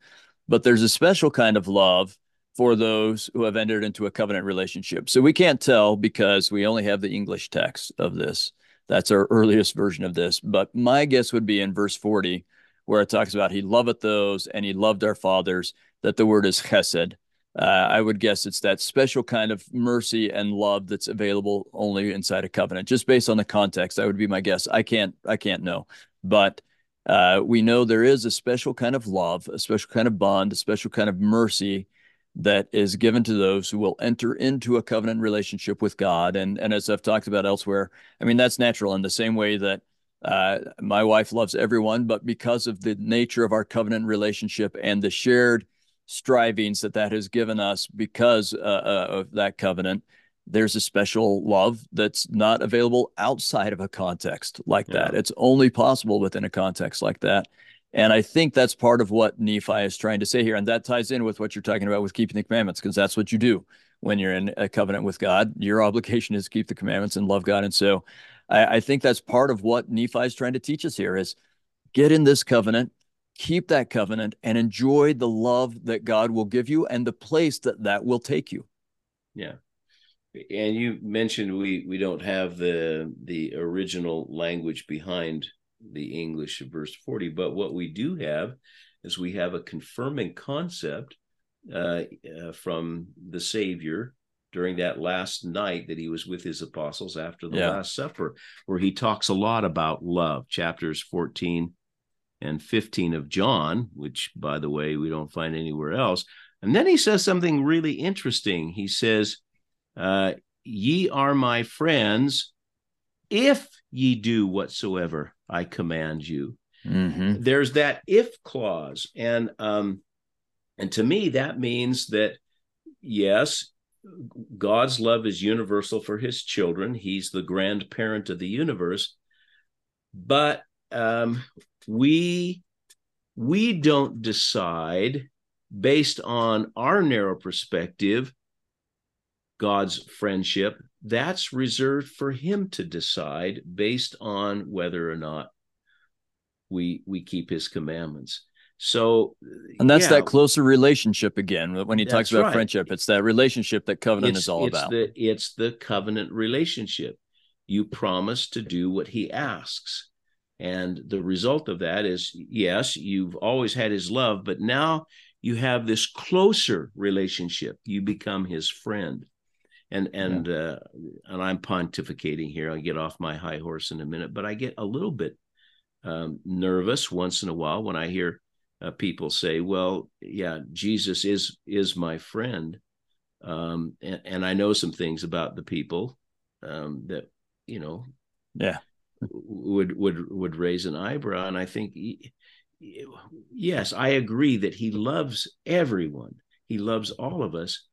But there's a special kind of love for those who have entered into a covenant relationship. So we can't tell because we only have the English text of this. That's our earliest version of this. But my guess would be in verse 40, where it talks about he loveth those and he loved our fathers, that the word is chesed. Uh, I would guess it's that special kind of mercy and love that's available only inside a covenant. Just based on the context, that would be my guess. I can't, I can't know, but uh, we know there is a special kind of love, a special kind of bond, a special kind of mercy that is given to those who will enter into a covenant relationship with God. And and as I've talked about elsewhere, I mean that's natural in the same way that uh, my wife loves everyone, but because of the nature of our covenant relationship and the shared strivings that that has given us because uh, uh, of that covenant there's a special love that's not available outside of a context like yeah. that it's only possible within a context like that and i think that's part of what nephi is trying to say here and that ties in with what you're talking about with keeping the commandments because that's what you do when you're in a covenant with god your obligation is to keep the commandments and love god and so I, I think that's part of what nephi is trying to teach us here is get in this covenant keep that covenant and enjoy the love that God will give you and the place that that will take you. Yeah. And you mentioned we we don't have the the original language behind the English of verse 40, but what we do have is we have a confirming concept uh, uh, from the Savior during that last night that he was with his apostles after the yeah. Last Supper, where he talks a lot about love, chapters 14 and 15 of John, which, by the way, we don't find anywhere else. And then he says something really interesting. He says, uh, Ye are my friends if ye do whatsoever I command you. Mm-hmm. There's that if clause. And um, and to me, that means that yes, God's love is universal for his children. He's the grandparent of the universe. But um, we we don't decide based on our narrow perspective God's friendship. That's reserved for him to decide based on whether or not we we keep his commandments. So and that's yeah, that closer relationship again. When he talks about right. friendship, it's that relationship that covenant it's, is all it's about. The, it's the covenant relationship. You promise to do what he asks. And the result of that is yes, you've always had his love, but now you have this closer relationship. You become his friend. And and yeah. uh, and I'm pontificating here. I'll get off my high horse in a minute, but I get a little bit um, nervous once in a while when I hear uh, people say, "Well, yeah, Jesus is is my friend," um, and, and, I know some things about the people um, that you know, yeah, would would would raise an eyebrow. And i think he, yes i agree that he loves everyone. He loves all of us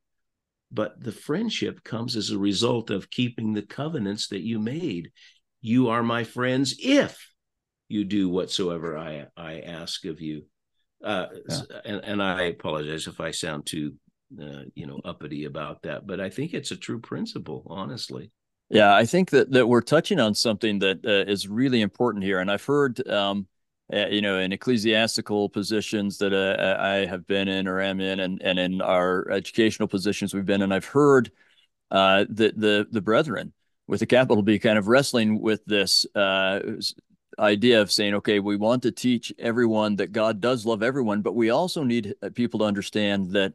but the friendship comes as a result of keeping the covenants that you made. You are my friends if you do whatsoever i i ask of you. Uh, yeah. and, and i apologize if i sound too uh, you know uppity about that but i think it's a true principle honestly. Yeah, I think that that we're touching on something that uh, is really important here, and I've heard, um, uh, you know, in ecclesiastical positions that uh, I have been in or am in, and and in our educational positions we've been in, I've heard uh, that the the brethren with a capital B kind of wrestling with this uh, idea of saying, okay, we want to teach everyone that God does love everyone, but we also need uh, people to understand that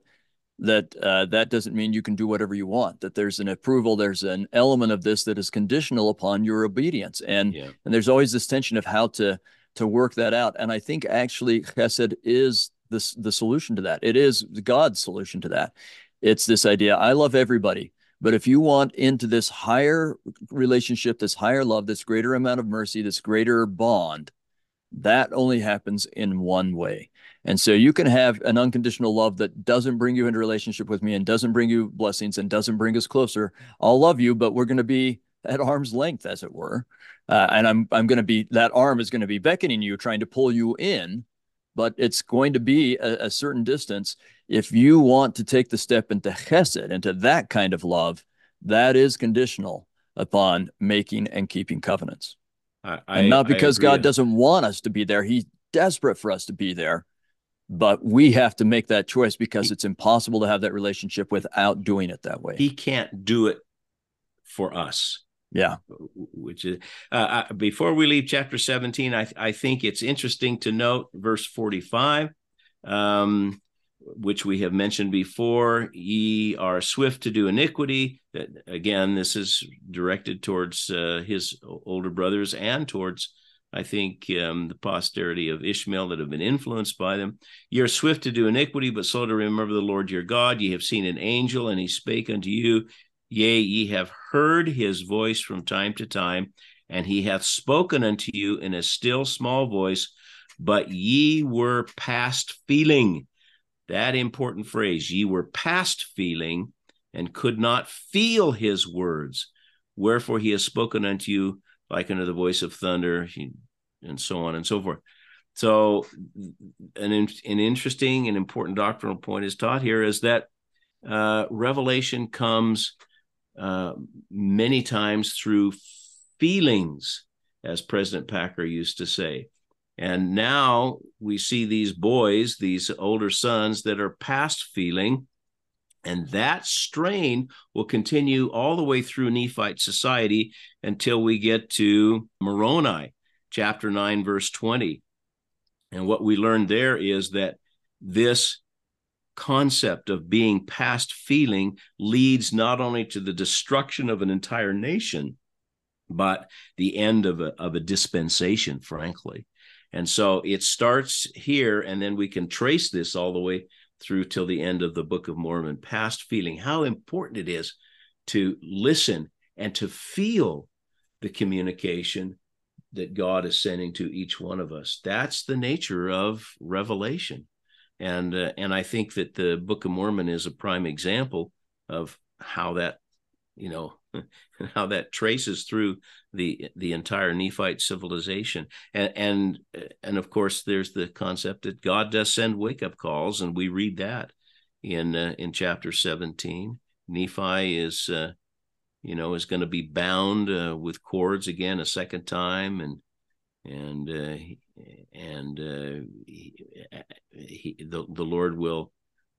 that uh, that doesn't mean you can do whatever you want that there's an approval there's an element of this that is conditional upon your obedience and yeah. and there's always this tension of how to to work that out. And i think actually chesed is this the solution to that. It is god's solution to that. It's this idea i love everybody but if you want into this higher relationship this higher love this greater amount of mercy this greater bond that only happens in one way. And so you can have an unconditional love that doesn't bring you into relationship with me and doesn't bring you blessings and doesn't bring us closer. I'll love you, but we're going to be at arm's length, as it were. Uh, and I'm I'm going to be that arm is going to be beckoning you, trying to pull you in, but it's going to be a, a certain distance. If you want to take the step into chesed, into that kind of love, that is conditional upon making and keeping covenants. I, and not because God doesn't want us to be there; He's desperate for us to be there. But we have to make that choice because it's impossible to have that relationship without doing it that way. He can't do it for us. Yeah. Which is uh, uh before we leave chapter 17, I, I think it's interesting to note verse 45, um, which we have mentioned before. Ye are swift to do iniquity. That again, this is directed towards uh, his older brothers and towards, I think, um, the posterity of Ishmael that have been influenced by them. Ye are swift to do iniquity, but slow to remember the Lord your God. Ye have seen an angel, and he spake unto you Yea, ye have heard his voice from time to time, and he hath spoken unto you in a still small voice, but ye were past feeling. That important phrase, ye were past feeling and could not feel his words. Wherefore he has spoken unto you like unto the voice of thunder, and so on and so forth. So, an, an interesting and important doctrinal point is taught here is that uh, revelation comes uh, many times through feelings, as President Packer used to say. And now we see these boys, these older sons that are past feeling, and that strain will continue all the way through Nephite society until we get to Moroni, chapter 9, verse 20. And what we learned there is that this concept of being past feeling leads not only to the destruction of an entire nation, but the end of a, of a dispensation, frankly. And so it starts here, and then we can trace this all the way through till the end of the Book of Mormon. Past feeling, how important it is to listen and to feel the communication that God is sending to each one of us. That's the nature of revelation and uh, and I think that the Book of Mormon is a prime example of how that you know how that traces through the the entire Nephite civilization. And and and of course there's the concept that God does send wake up calls and we read that in uh, in chapter 17 Nephi is uh, you know is going to be bound uh, with cords again a second time and and uh, and uh, he, he, the the Lord will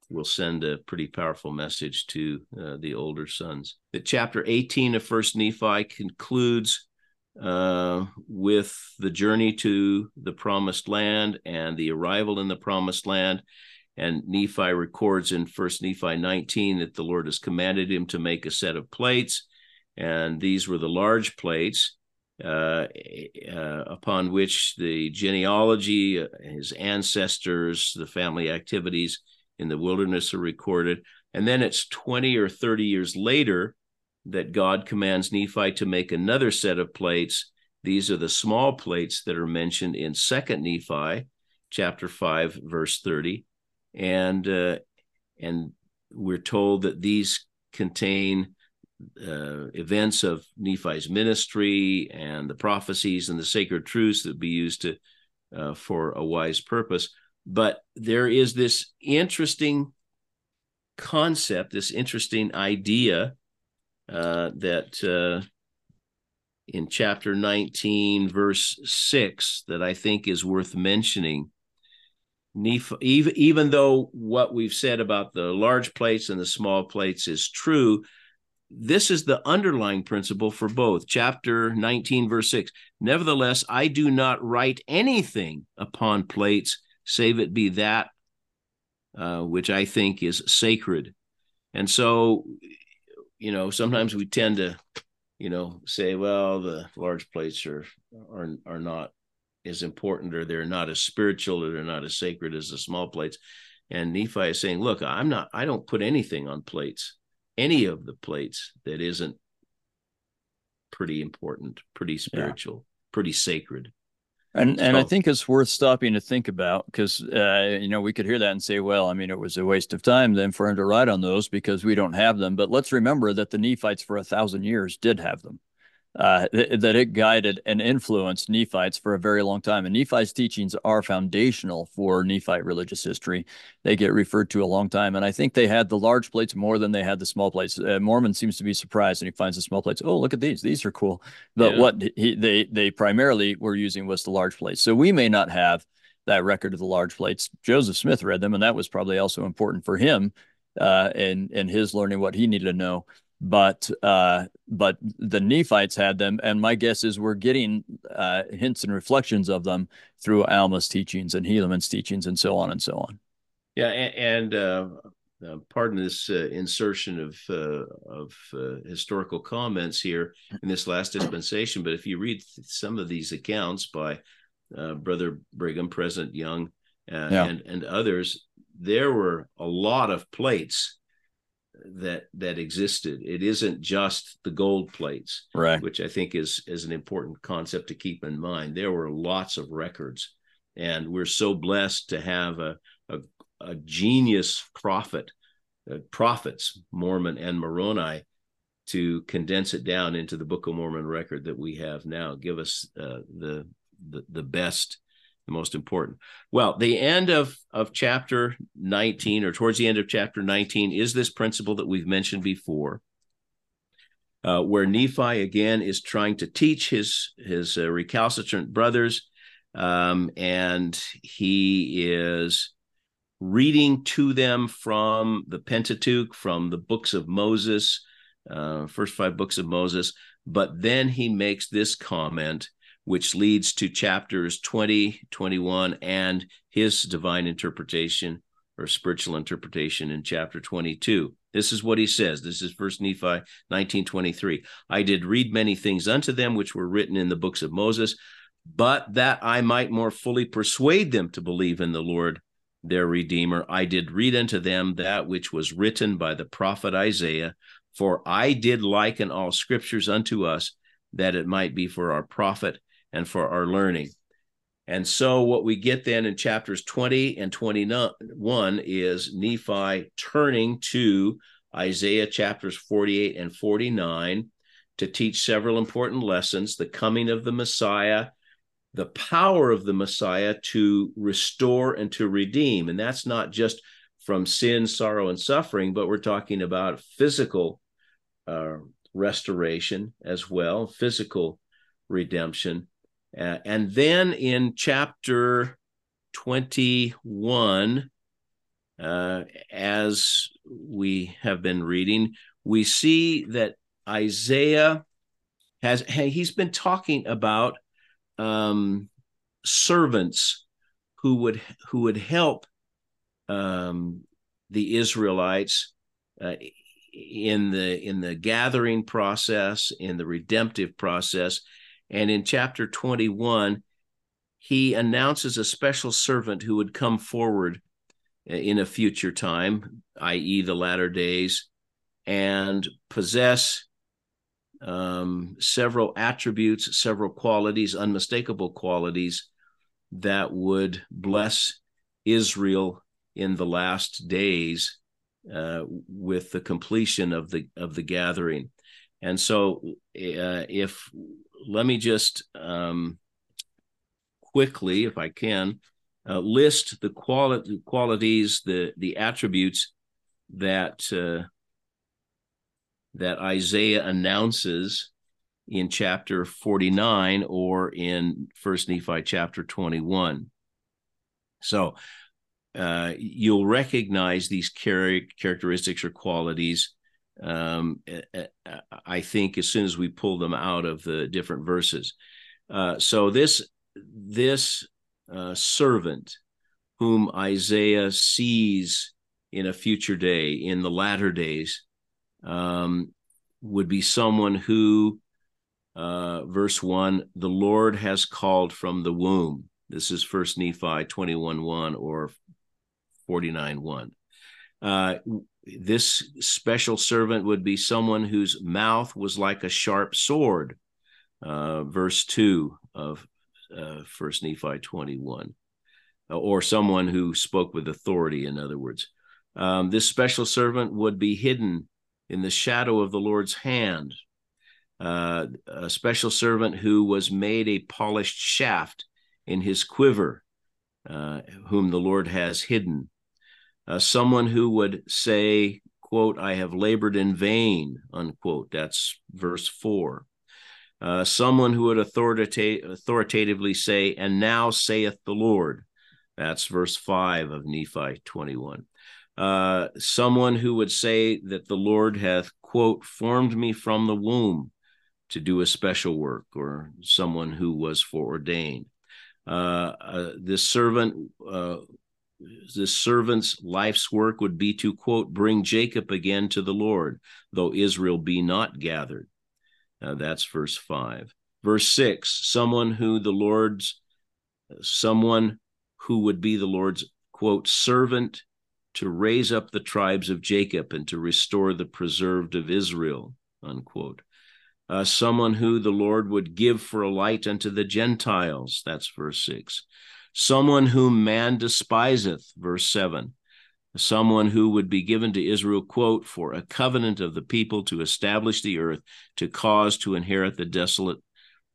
will send a pretty powerful message to uh, the older sons. The chapter 18 of First Nephi concludes uh, with the journey to the promised land and the arrival in the promised land. And Nephi records in First Nephi 19 that the Lord has commanded him to make a set of plates, and these were the large plates uh, uh, upon which the genealogy, uh, his ancestors, the family activities in the wilderness are recorded. And then it's 20 or 30 years later that God commands Nephi to make another set of plates. These are the small plates that are mentioned in Second Nephi, chapter 5, verse 30. And uh, and we're told that these contain uh, events of Nephi's ministry and the prophecies and the sacred truths that be used to uh, for a wise purpose. But there is this interesting concept, this interesting idea uh, that uh, in chapter 19, verse 6, that I think is worth mentioning. Nephi, even, even though what we've said about the large plates and the small plates is true, this is the underlying principle for both. Chapter 19, verse 6. Nevertheless, I do not write anything upon plates, save it be that uh, which I think is sacred. And so, you know, sometimes we tend to, you know, say, well, the large plates are are are not as important, or they're not as spiritual, or they're not as sacred as the small plates. And Nephi is saying, look, I'm not, I don't put anything on plates any of the plates that isn't pretty important, pretty spiritual, yeah. pretty sacred. And so, and I think it's worth stopping to think about because uh, you know we could hear that and say, well, I mean, it was a waste of time then for him to write on those because we don't have them. But let's remember that the Nephites for a thousand years did have them, uh, th- that it guided and influenced Nephites for a very long time. And Nephi's teachings are foundational for Nephite religious history. They get referred to a long time. And I think they had the large plates more than they had the small plates. Uh, Mormon seems to be surprised and he finds the small plates. Oh, look at these. These are cool. But yeah. what he, they, they primarily were using was the large plates. So we may not have that record of the large plates. Joseph Smith read them, and that was probably also important for him uh, in, in his learning what he needed to know but uh, but the Nephites had them, and my guess is we're getting uh, hints and reflections of them through Alma's teachings and Helaman's teachings, and so on and so on. Yeah, and, and uh, uh pardon this uh, insertion of uh, of historical comments here in this last dispensation, but if you read some of these accounts by Brother Brigham, President Young, yeah. and and others, there were a lot of plates that that existed. It isn't just the gold plates, right? Which I think is is an important concept to keep in mind. There were lots of records, and we're so blessed to have a a, a genius prophet, uh, prophets Mormon and Moroni, to condense it down into the Book of Mormon record that we have now. Give us uh, the, the the best the most important. Well, the end of, of chapter 19, or towards the end of chapter 19, is this principle that we've mentioned before, uh, where Nephi again is trying to teach his, his uh, recalcitrant brothers, um, and he is reading to them from the Pentateuch, from the books of Moses, uh, first five books of Moses. But then he makes this comment which leads to chapters 20, 21, and his divine interpretation or spiritual interpretation in chapter 22. This is what he says. This is First Nephi 1923. I did read many things unto them which were written in the books of Moses, but that I might more fully persuade them to believe in the Lord their Redeemer, I did read unto them that which was written by the prophet Isaiah. For I did liken all scriptures unto us, that it might be for our profit and for our learning. And so, what we get then in chapters 20 and 21 is Nephi turning to Isaiah chapters 48 and 49 to teach several important lessons the coming of the Messiah, the power of the Messiah to restore and to redeem. And that's not just from sin, sorrow, and suffering, but we're talking about physical uh, restoration as well, physical redemption. Uh, and then in chapter 21, uh, as we have been reading, we see that Isaiah has, he's been talking about um, servants who would who would help um, the Israelites uh, in the in the gathering process, in the redemptive process, and in chapter 21, he announces a special servant who would come forward in a future time, i.e., the latter days, and possess um, several attributes, several qualities, unmistakable qualities that would bless Israel in the last days uh, with the completion of the of the gathering. And so, uh, if let me just um, quickly, if I can, uh, list the quality qualities, the the attributes that uh, that Isaiah announces in chapter 49 or in First Nephi chapter 21. So uh, you'll recognize these char- characteristics or qualities um, I think as soon as we pull them out of the different verses. Uh, so this this uh, servant whom Isaiah sees in a future day, in the latter days, um, would be someone who, uh, verse one, the Lord has called from the womb. This is First Nephi twenty one one or forty nine one. This special servant would be someone whose mouth was like a sharp sword. Uh, verse 2 of uh, First Nephi 21, uh, or someone who spoke with authority, in other words. Um, this special servant would be hidden in the shadow of the Lord's hand. uh, a special servant who was made a polished shaft in his quiver, uh, whom the Lord has hidden. Uh, someone who would say, quote, I have labored in vain, unquote. That's verse four. Uh, someone who would authorita- authoritatively say, and now saith the Lord. That's verse five of Nephi 21. Uh, someone who would say that the Lord hath, quote, formed me from the womb to do a special work, or someone who was foreordained. Uh, uh, this servant, uh, this servant's life's work would be to quote, bring Jacob again to the Lord, though Israel be not gathered. Uh, that's verse five. Verse six: someone who the Lord's, someone who would be the Lord's quote servant to raise up the tribes of Jacob and to restore the preserved of Israel unquote uh, someone who the Lord would give for a light unto the Gentiles. That's verse 6. Someone whom man despiseth, verse 7. Someone who would be given to Israel, quote, for a covenant of the people to establish the earth, to cause to inherit the desolate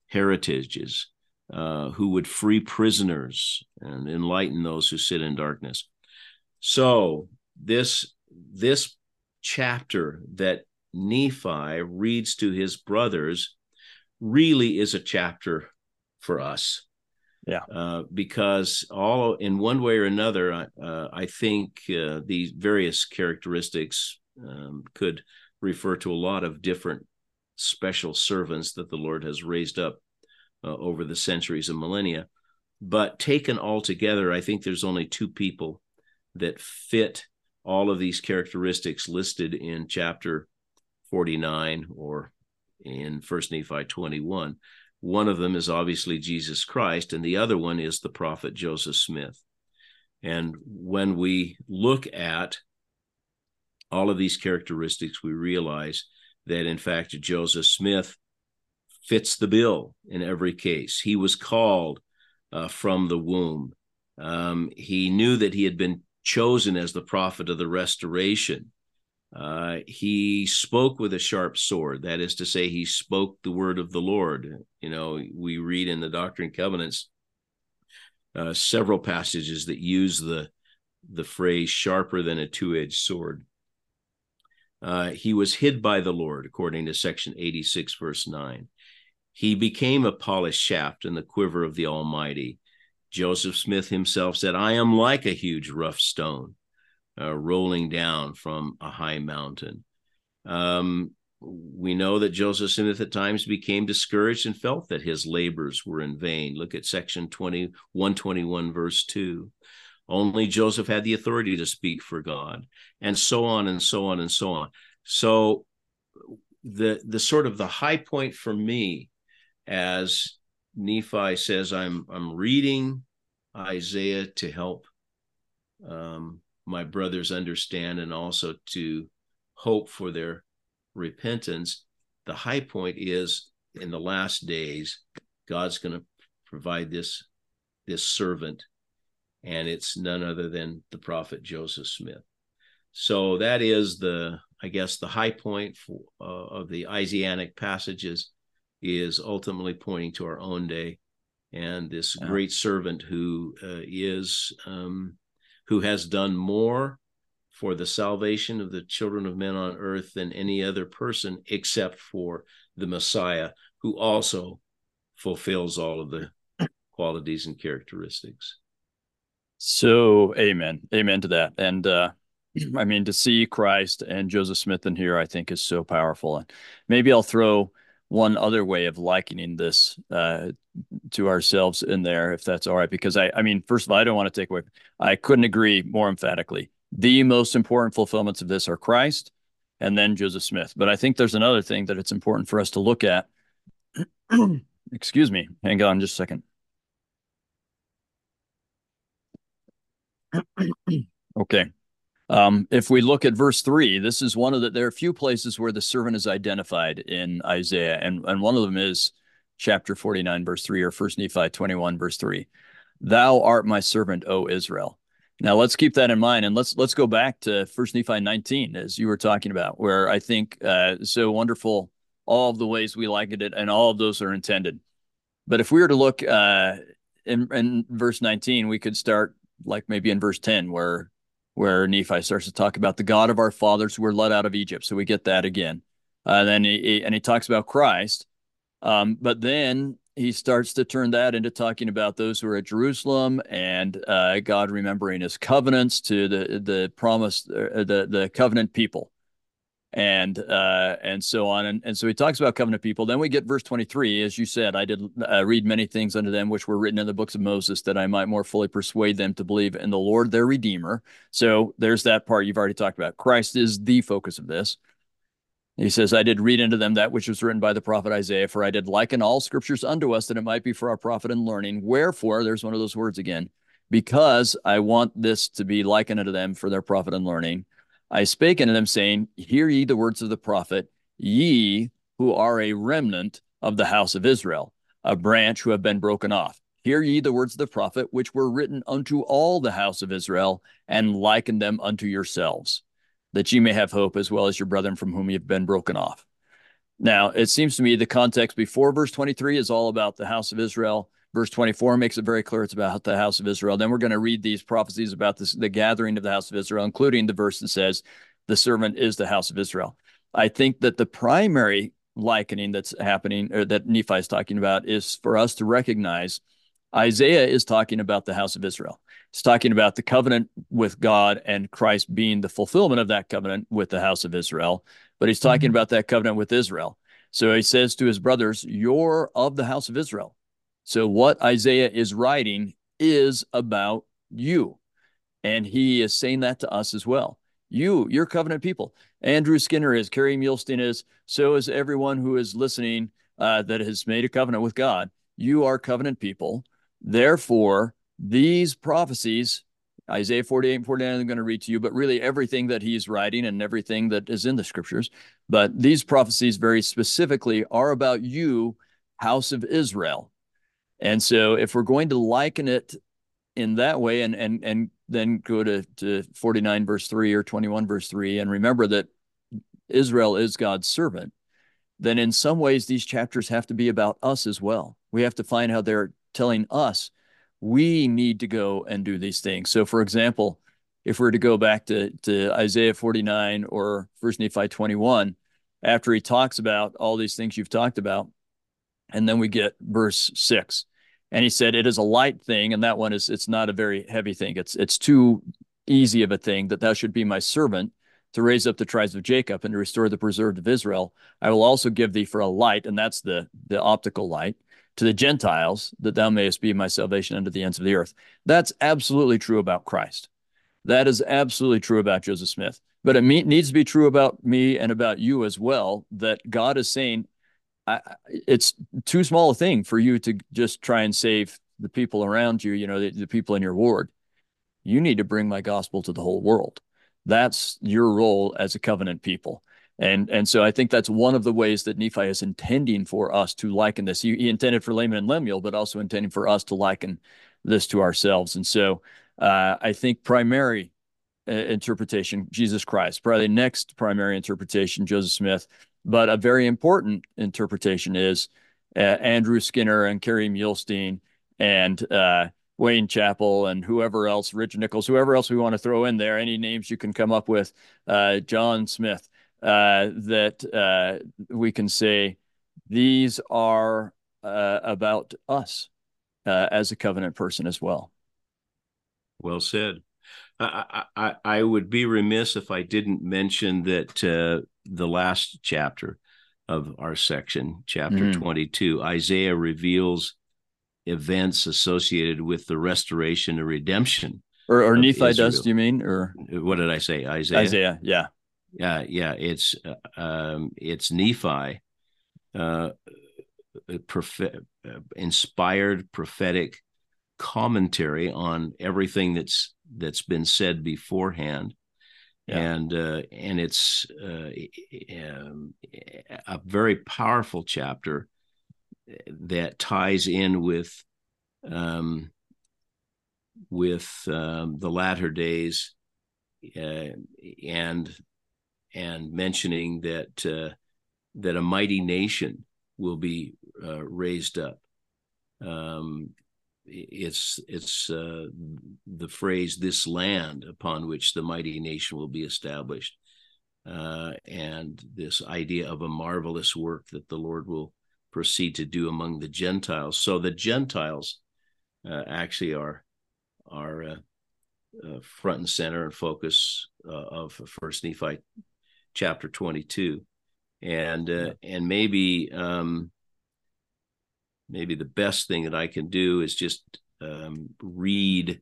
heritages, uh, who would free prisoners and enlighten those who sit in darkness. So this this chapter that Nephi reads to his brothers really is a chapter for us. Yeah. Uh, because all in one way or another, uh, I think uh, these various characteristics um, could refer to a lot of different special servants that the Lord has raised up uh, over the centuries and millennia. But taken all together, I think there's only two people that fit all of these characteristics listed in chapter 49 or in First Nephi 21. One of them is obviously Jesus Christ, and the other one is the prophet Joseph Smith. And when we look at all of these characteristics, we realize that in fact Joseph Smith fits the bill in every case. He was called uh, from the womb. Um, he knew that he had been chosen as the prophet of the restoration. Uh, he spoke with a sharp sword. That is to say, he spoke the word of the Lord. You know, we read in the Doctrine and Covenants uh, several passages that use the the phrase "sharper than a two-edged sword." Uh, he was hid by the Lord, according to section 86, verse 9. He became a polished shaft in the quiver of the Almighty. Joseph Smith himself said, I am like a huge rough stone uh, rolling down from a high mountain. Um, we know that Joseph Smith at times became discouraged and felt that his labors were in vain. Look at section 20, 121, verse 2. Only Joseph had the authority to speak for God, and so on and so on and so on. So the the sort of the high point for me as Nephi says, I'm I'm reading Isaiah to help um, my brothers understand and also to hope for their repentance. The high point is in the last days, God's going to provide this this servant, and it's none other than the prophet Joseph Smith. So that is the, I guess, the high point for, uh, of the Isaianic passages is ultimately pointing to our own day and this yeah. great servant who uh, is um, who has done more for the salvation of the children of men on earth than any other person except for the Messiah, who also fulfills all of the qualities and characteristics. So, amen. Amen to that. And, uh, I mean, to see Christ and Joseph Smith in here, I think is so powerful. And maybe I'll throw one other way of likening this uh, to ourselves in there, if that's all right. Because I, I mean, first of all, I don't want to take away. I couldn't agree more emphatically. The most important fulfillments of this are Christ and then Joseph Smith. But I think there's another thing that it's important for us to look at. Excuse me. Hang on just a second. okay. Um, if we look at verse three, this is one of the, there are a few places where the servant is identified in Isaiah, and, and one of them is chapter 49, verse three, or first Nephi 21, verse three. Thou art my servant, O Israel. Now let's keep that in mind, and let's let's go back to First Nephi 19, as you were talking about, where I think uh, so wonderful all of the ways we likened it, and all of those are intended. But if we were to look uh, in, in verse 19, we could start like maybe in verse 10, where where Nephi starts to talk about the God of our fathers who were led out of Egypt. So we get that again. Uh, then he, he, and he talks about Christ. Um, but then he starts to turn that into talking about those who are at Jerusalem and uh, God remembering his covenants to the the promise uh, the the covenant people and uh, and so on. And, and so he talks about covenant people. Then we get verse 23, as you said, I did uh, read many things unto them which were written in the books of Moses that I might more fully persuade them to believe in the Lord their Redeemer. So there's that part you've already talked about. Christ is the focus of this. He says, I did read unto them that which was written by the prophet Isaiah, for I did liken all scriptures unto us that it might be for our profit and learning. Wherefore, there's one of those words again, because I want this to be likened unto them for their profit and learning. I spake unto them, saying, Hear ye the words of the prophet, ye who are a remnant of the house of Israel, a branch who have been broken off. Hear ye the words of the prophet, which were written unto all the house of Israel, and liken them unto yourselves, that ye may have hope as well as your brethren from whom ye have been broken off. Now, it seems to me the context before verse 23 is all about the house of Israel. Verse 24 makes it very clear it's about the house of Israel. Then we're going to read these prophecies about this, the gathering of the house of Israel, including the verse that says, the servant is the house of Israel. I think that the primary likening that's happening or that Nephi is talking about is for us to recognize Isaiah is talking about the house of Israel. He's talking about the covenant with God and Christ being the fulfillment of that covenant with the house of Israel. But he's talking mm-hmm. about that covenant with Israel. So he says to his brothers, You're of the house of Israel. So what Isaiah is writing is about you. And he is saying that to us as well. You, your covenant people. Andrew Skinner is, Kerry Muhlestein is, so is everyone who is listening uh, that has made a covenant with God. You are covenant people. Therefore, these prophecies, Isaiah 48 and 49, I'm going to read to you, but really everything that he's writing and everything that is in the scriptures. But these prophecies very specifically are about you, house of Israel. And so if we're going to liken it in that way and and and then go to, to 49 verse 3 or 21 verse 3 and remember that Israel is God's servant, then in some ways these chapters have to be about us as well. We have to find how they're telling us we need to go and do these things. So for example, if we are to go back to, to Isaiah 49 or First Nephi 21, after he talks about all these things you've talked about, and then we get verse 6 and he said it is a light thing and that one is it's not a very heavy thing. It's it's too easy of a thing that thou should be my servant to raise up the tribes of jacob and to restore the preserved of israel. I will also give thee for a light and that's the the optical light to the gentiles that thou mayest be my salvation unto the ends of the earth. That's absolutely true about christ. That is absolutely true about joseph smith. But it needs to be true about me and about you as well that god is saying I, it's too small a thing for you to just try and save the people around you, you know, the, the people in your ward. You need to bring my gospel to the whole world. That's your role as a covenant people. And and so I think that's one of the ways that Nephi is intending for us to liken this. He, he intended for Laman and Lemuel, but also intending for us to liken this to ourselves. And so uh, I think primary uh, interpretation, Jesus Christ. Probably next primary interpretation, Joseph Smith. But a very important interpretation is uh, Andrew Skinner and Kerry Muhlestein and uh, Wayne Chappell and whoever else, Rich Nicholls, whoever else we want to throw in there, any names you can come up with, uh, John Smith, uh, that uh, we can say these are uh, about us as a covenant person as well. Well said. I, I, I would be remiss if I didn't mention that uh, the last chapter of our section, chapter mm. 22, Isaiah reveals events associated with the restoration and redemption. Or, or Nephi Israel. does, do you mean? Or what did I say? Isaiah. Isaiah, yeah. Yeah, yeah. It's uh, um, it's Nephi, uh, prophet, uh, inspired prophetic commentary on everything that's that's been said beforehand yeah. and uh, and it's uh, um, a very powerful chapter that ties in with um, with um, the latter days uh, and and mentioning that uh, that a mighty nation will be uh, raised up. Um, it's it's uh, the phrase "this land upon which the mighty nation will be established," uh, and this idea of a marvelous work that the Lord will proceed to do among the Gentiles. So the Gentiles uh, actually are are uh, uh, front and center and focus of First Nephi chapter twenty two, and and maybe. Um, maybe the best thing that I can do is just um, read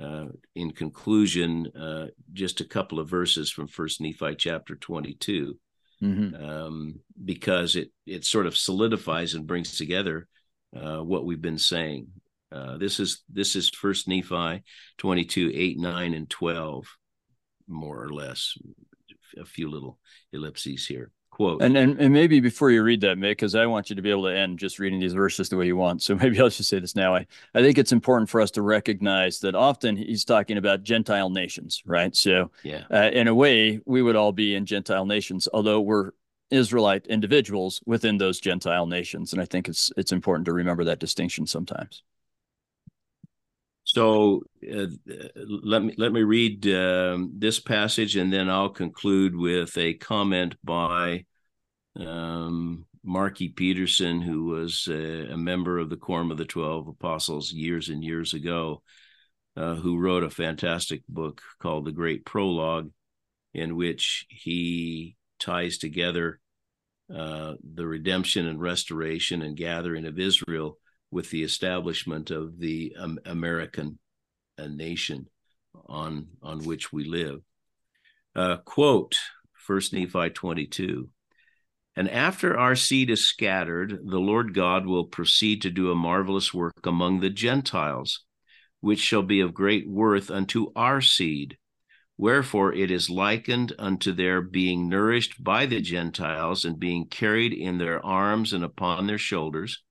uh, in conclusion uh, just a couple of verses from First Nephi chapter 22, mm-hmm. um, because it it sort of solidifies and brings together uh, what we've been saying. Uh, this is this is First Nephi 22, 8, 9, and 12, more or less, a few little ellipses here quote. And, and and maybe before you read that, Mick, because I want you to be able to end just reading these verses the way you want. So maybe I'll just say this now. I, I think it's important for us to recognize that often he's talking about Gentile nations, right? So yeah, uh, in a way, we would all be in Gentile nations, although we're Israelite individuals within those Gentile nations. And I think it's it's important to remember that distinction sometimes. So uh, let me let me read um, this passage, and then I'll conclude with a comment by um, Marky Peterson, who was a, a, member of the Quorum of the Twelve Apostles years and years ago, uh, who wrote a fantastic book called The Great Prologue, in which he ties together uh, the redemption and restoration and gathering of Israel with the establishment of the um, American uh, nation on on which we live. Uh, quote First Nephi 22. And after our seed is scattered, the Lord God will proceed to do a marvelous work among the Gentiles, which shall be of great worth unto our seed. Wherefore it is likened unto their being nourished by the Gentiles and being carried in their arms and upon their shoulders.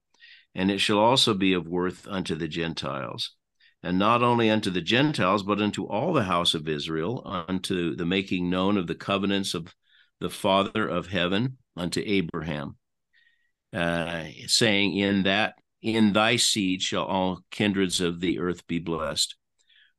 And it shall also be of worth unto the Gentiles. And not only unto the Gentiles, but unto all the house of Israel, unto the making known of the covenants of the Father of heaven unto Abraham, uh, saying, In that in thy seed shall all kindreds of the earth be blessed.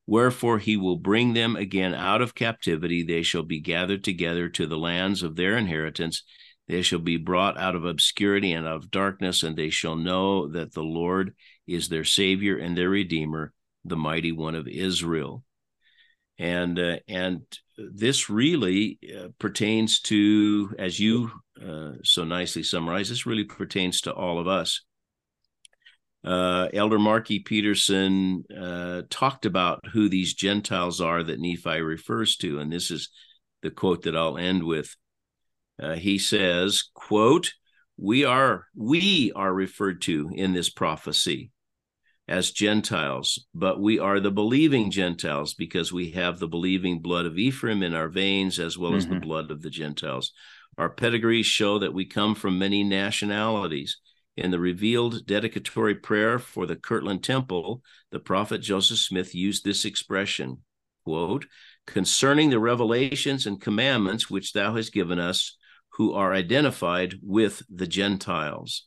Wherefore he will bring them again out of captivity. They shall be gathered together to the lands of their inheritance. They shall be brought out of obscurity and out of darkness, and they shall know that the Lord is their Savior and their Redeemer, the mighty one of Israel. And uh, and this really uh, pertains to, as you uh, so nicely summarized, this really pertains to all of us. Uh, Elder Marky Peterson uh, talked about who these Gentiles are that Nephi refers to, and this is the quote that I'll end with. Uh, he says, "quote We are we are referred to in this prophecy." as Gentiles, but we are the believing Gentiles because we have the believing blood of Ephraim in our veins as well mm-hmm. as the mm-hmm. blood of the Gentiles. Our pedigrees show that we come from many nationalities. In the revealed dedicatory prayer for the Kirtland Temple, the prophet Joseph Smith used this expression, quote, concerning the revelations and commandments which thou hast given us, who are identified with the Gentiles.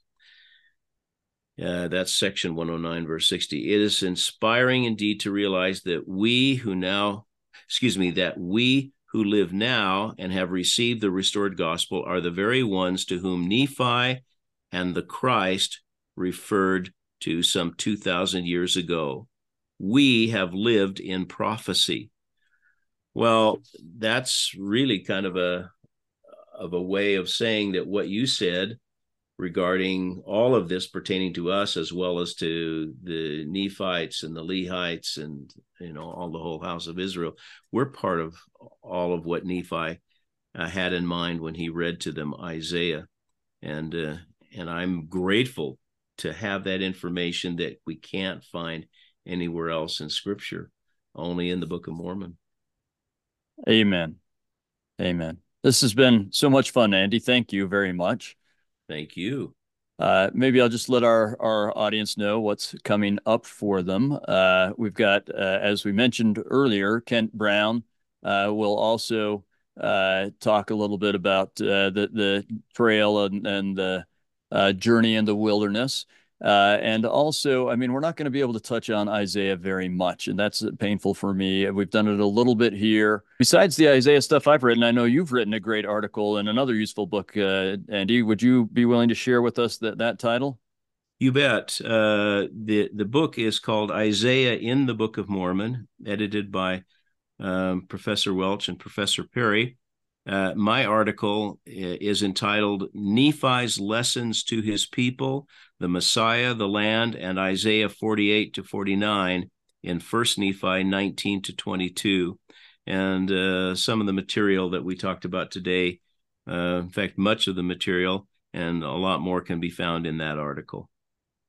Uh, that's section 109, verse 60. It is inspiring indeed to realize that we who now, excuse me, that we who live now and have received the restored gospel are the very ones to whom Nephi and the Christ referred to some 2,000 years ago. We have lived in prophecy. Well, that's really kind of a of a way of saying that what you said regarding all of this pertaining to us as well as to the Nephites and the Lehites and you know all the whole house of Israel. We're part of all of what Nephi uh, had in mind when he read to them Isaiah, and uh, and I'm grateful to have that information that we can't find anywhere else in Scripture, only in the Book of Mormon. Amen. Amen. This has been so much fun, Andy. Thank you very much. Thank you. Uh, maybe I'll just let our, our audience know what's coming up for them. Uh, we've got, uh, as we mentioned earlier, Kent Brown uh, will also uh, talk a little bit about uh, the the trail and, and the journey in the wilderness. Uh, and also, I mean, we're not going to be able to touch on Isaiah very much, and that's painful for me. We've done it a little bit here. Besides the Isaiah stuff I've written, I know you've written a great article and another useful book. Uh, Andy, would you be willing to share with us that that title? You bet. Uh, the the book is called Isaiah in the Book of Mormon, edited by um, Professor Welch and Professor Parry. Uh, my article is entitled Nephi's Lessons to His People, the Messiah, the Land, and Isaiah 48 to 49 in First Nephi 19 to 22. And uh, some of the material that we talked about today, uh, in fact, much of the material and a lot more can be found in that article.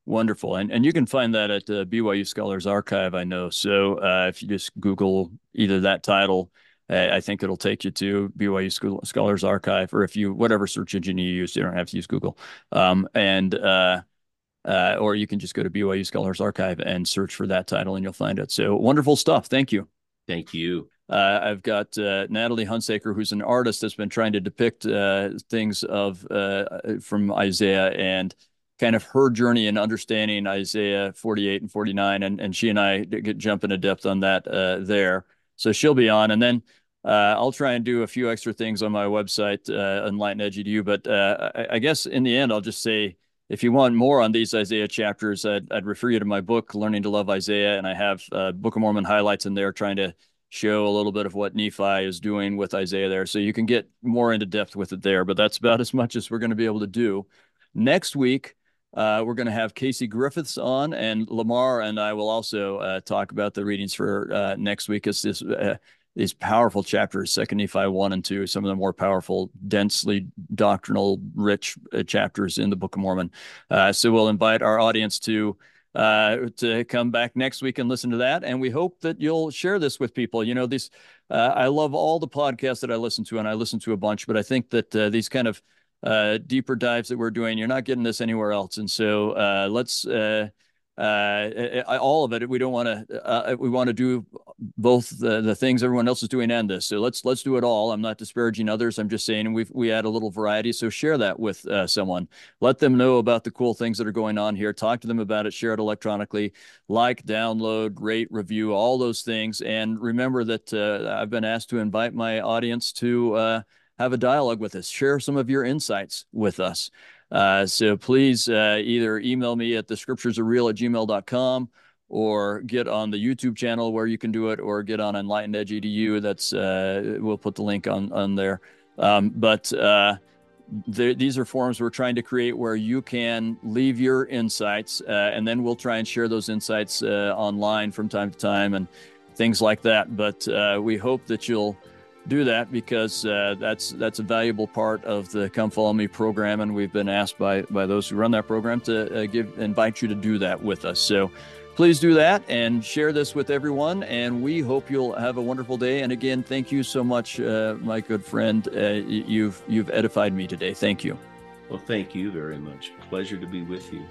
Wonderful. And and you can find that at the BYU Scholars Archive, I know. So uh, if you just Google either that title, I think it'll take you to BYU Scholars Archive, or if you whatever search engine you use, you don't have to use Google. Um, and uh, uh, or you can just go to BYU Scholars Archive and search for that title, and you'll find it. So wonderful stuff. Thank you. Thank you. Uh, I've got uh, Natalie Hunsaker, who's an artist that's been trying to depict uh, things of uh, from Isaiah and kind of her journey in understanding Isaiah 48 and 49, and and she and I get jump into depth on that uh, there. So she'll be on, and then uh, I'll try and do a few extra things on my website, uh, Enlighten Edu. But uh, I, I, guess in the end, I'll just say if you want more on these Isaiah chapters, I'd, I'd refer you to my book, Learning to Love Isaiah. And I have uh, Book of Mormon highlights in there trying to show a little bit of what Nephi is doing with Isaiah there. So you can get more into depth with it there. But that's about as much as we're going to be able to do. Next week, uh, we're going to have Casey Griffiths on, and Lamar and I will also uh, talk about the readings for uh, next week. As this uh, these powerful chapters, Second Nephi one and two, some of the more powerful, densely doctrinal, rich uh, chapters in the Book of Mormon. Uh, so we'll invite our audience to uh, to come back next week and listen to that, and we hope that you'll share this with people. You know, these uh, I love all the podcasts that I listen to, and I listen to a bunch, but I think that uh, these kind of uh, deeper dives that we're doing, you're not getting this anywhere else, and so let's uh, all of it. We don't want to. Uh, we want to do both the, the things everyone else is doing and this. So let's let's do it all. I'm not disparaging others. I'm just saying we we add a little variety. So share that with uh, someone. Let them know about the cool things that are going on here. Talk to them about it. Share it electronically. Like, download, rate, review, all those things. And remember that uh, I've been asked to invite my audience to uh, have a dialogue with us. Share some of your insights with us. Uh, so please uh, either email me at the scriptures are real at gmail.com or get on the YouTube channel where you can do it or get on Enlighten Edge EDU. That's uh, we'll put the link on on there. Um, but uh, these are forums we're trying to create where you can leave your insights, uh, and then we'll try and share those insights uh, online from time to time and things like that. But we hope that you'll do that because uh, that's that's a valuable part of the Come Follow Me program, and we've been asked by by those who run that program to uh, give invite you to do that with us. So please do that and share this with everyone. And we hope you'll have a wonderful day. And again, thank you so much, uh, my good friend. Uh, you've you've edified me today. Thank you. Well, thank you very much. Pleasure to be with you.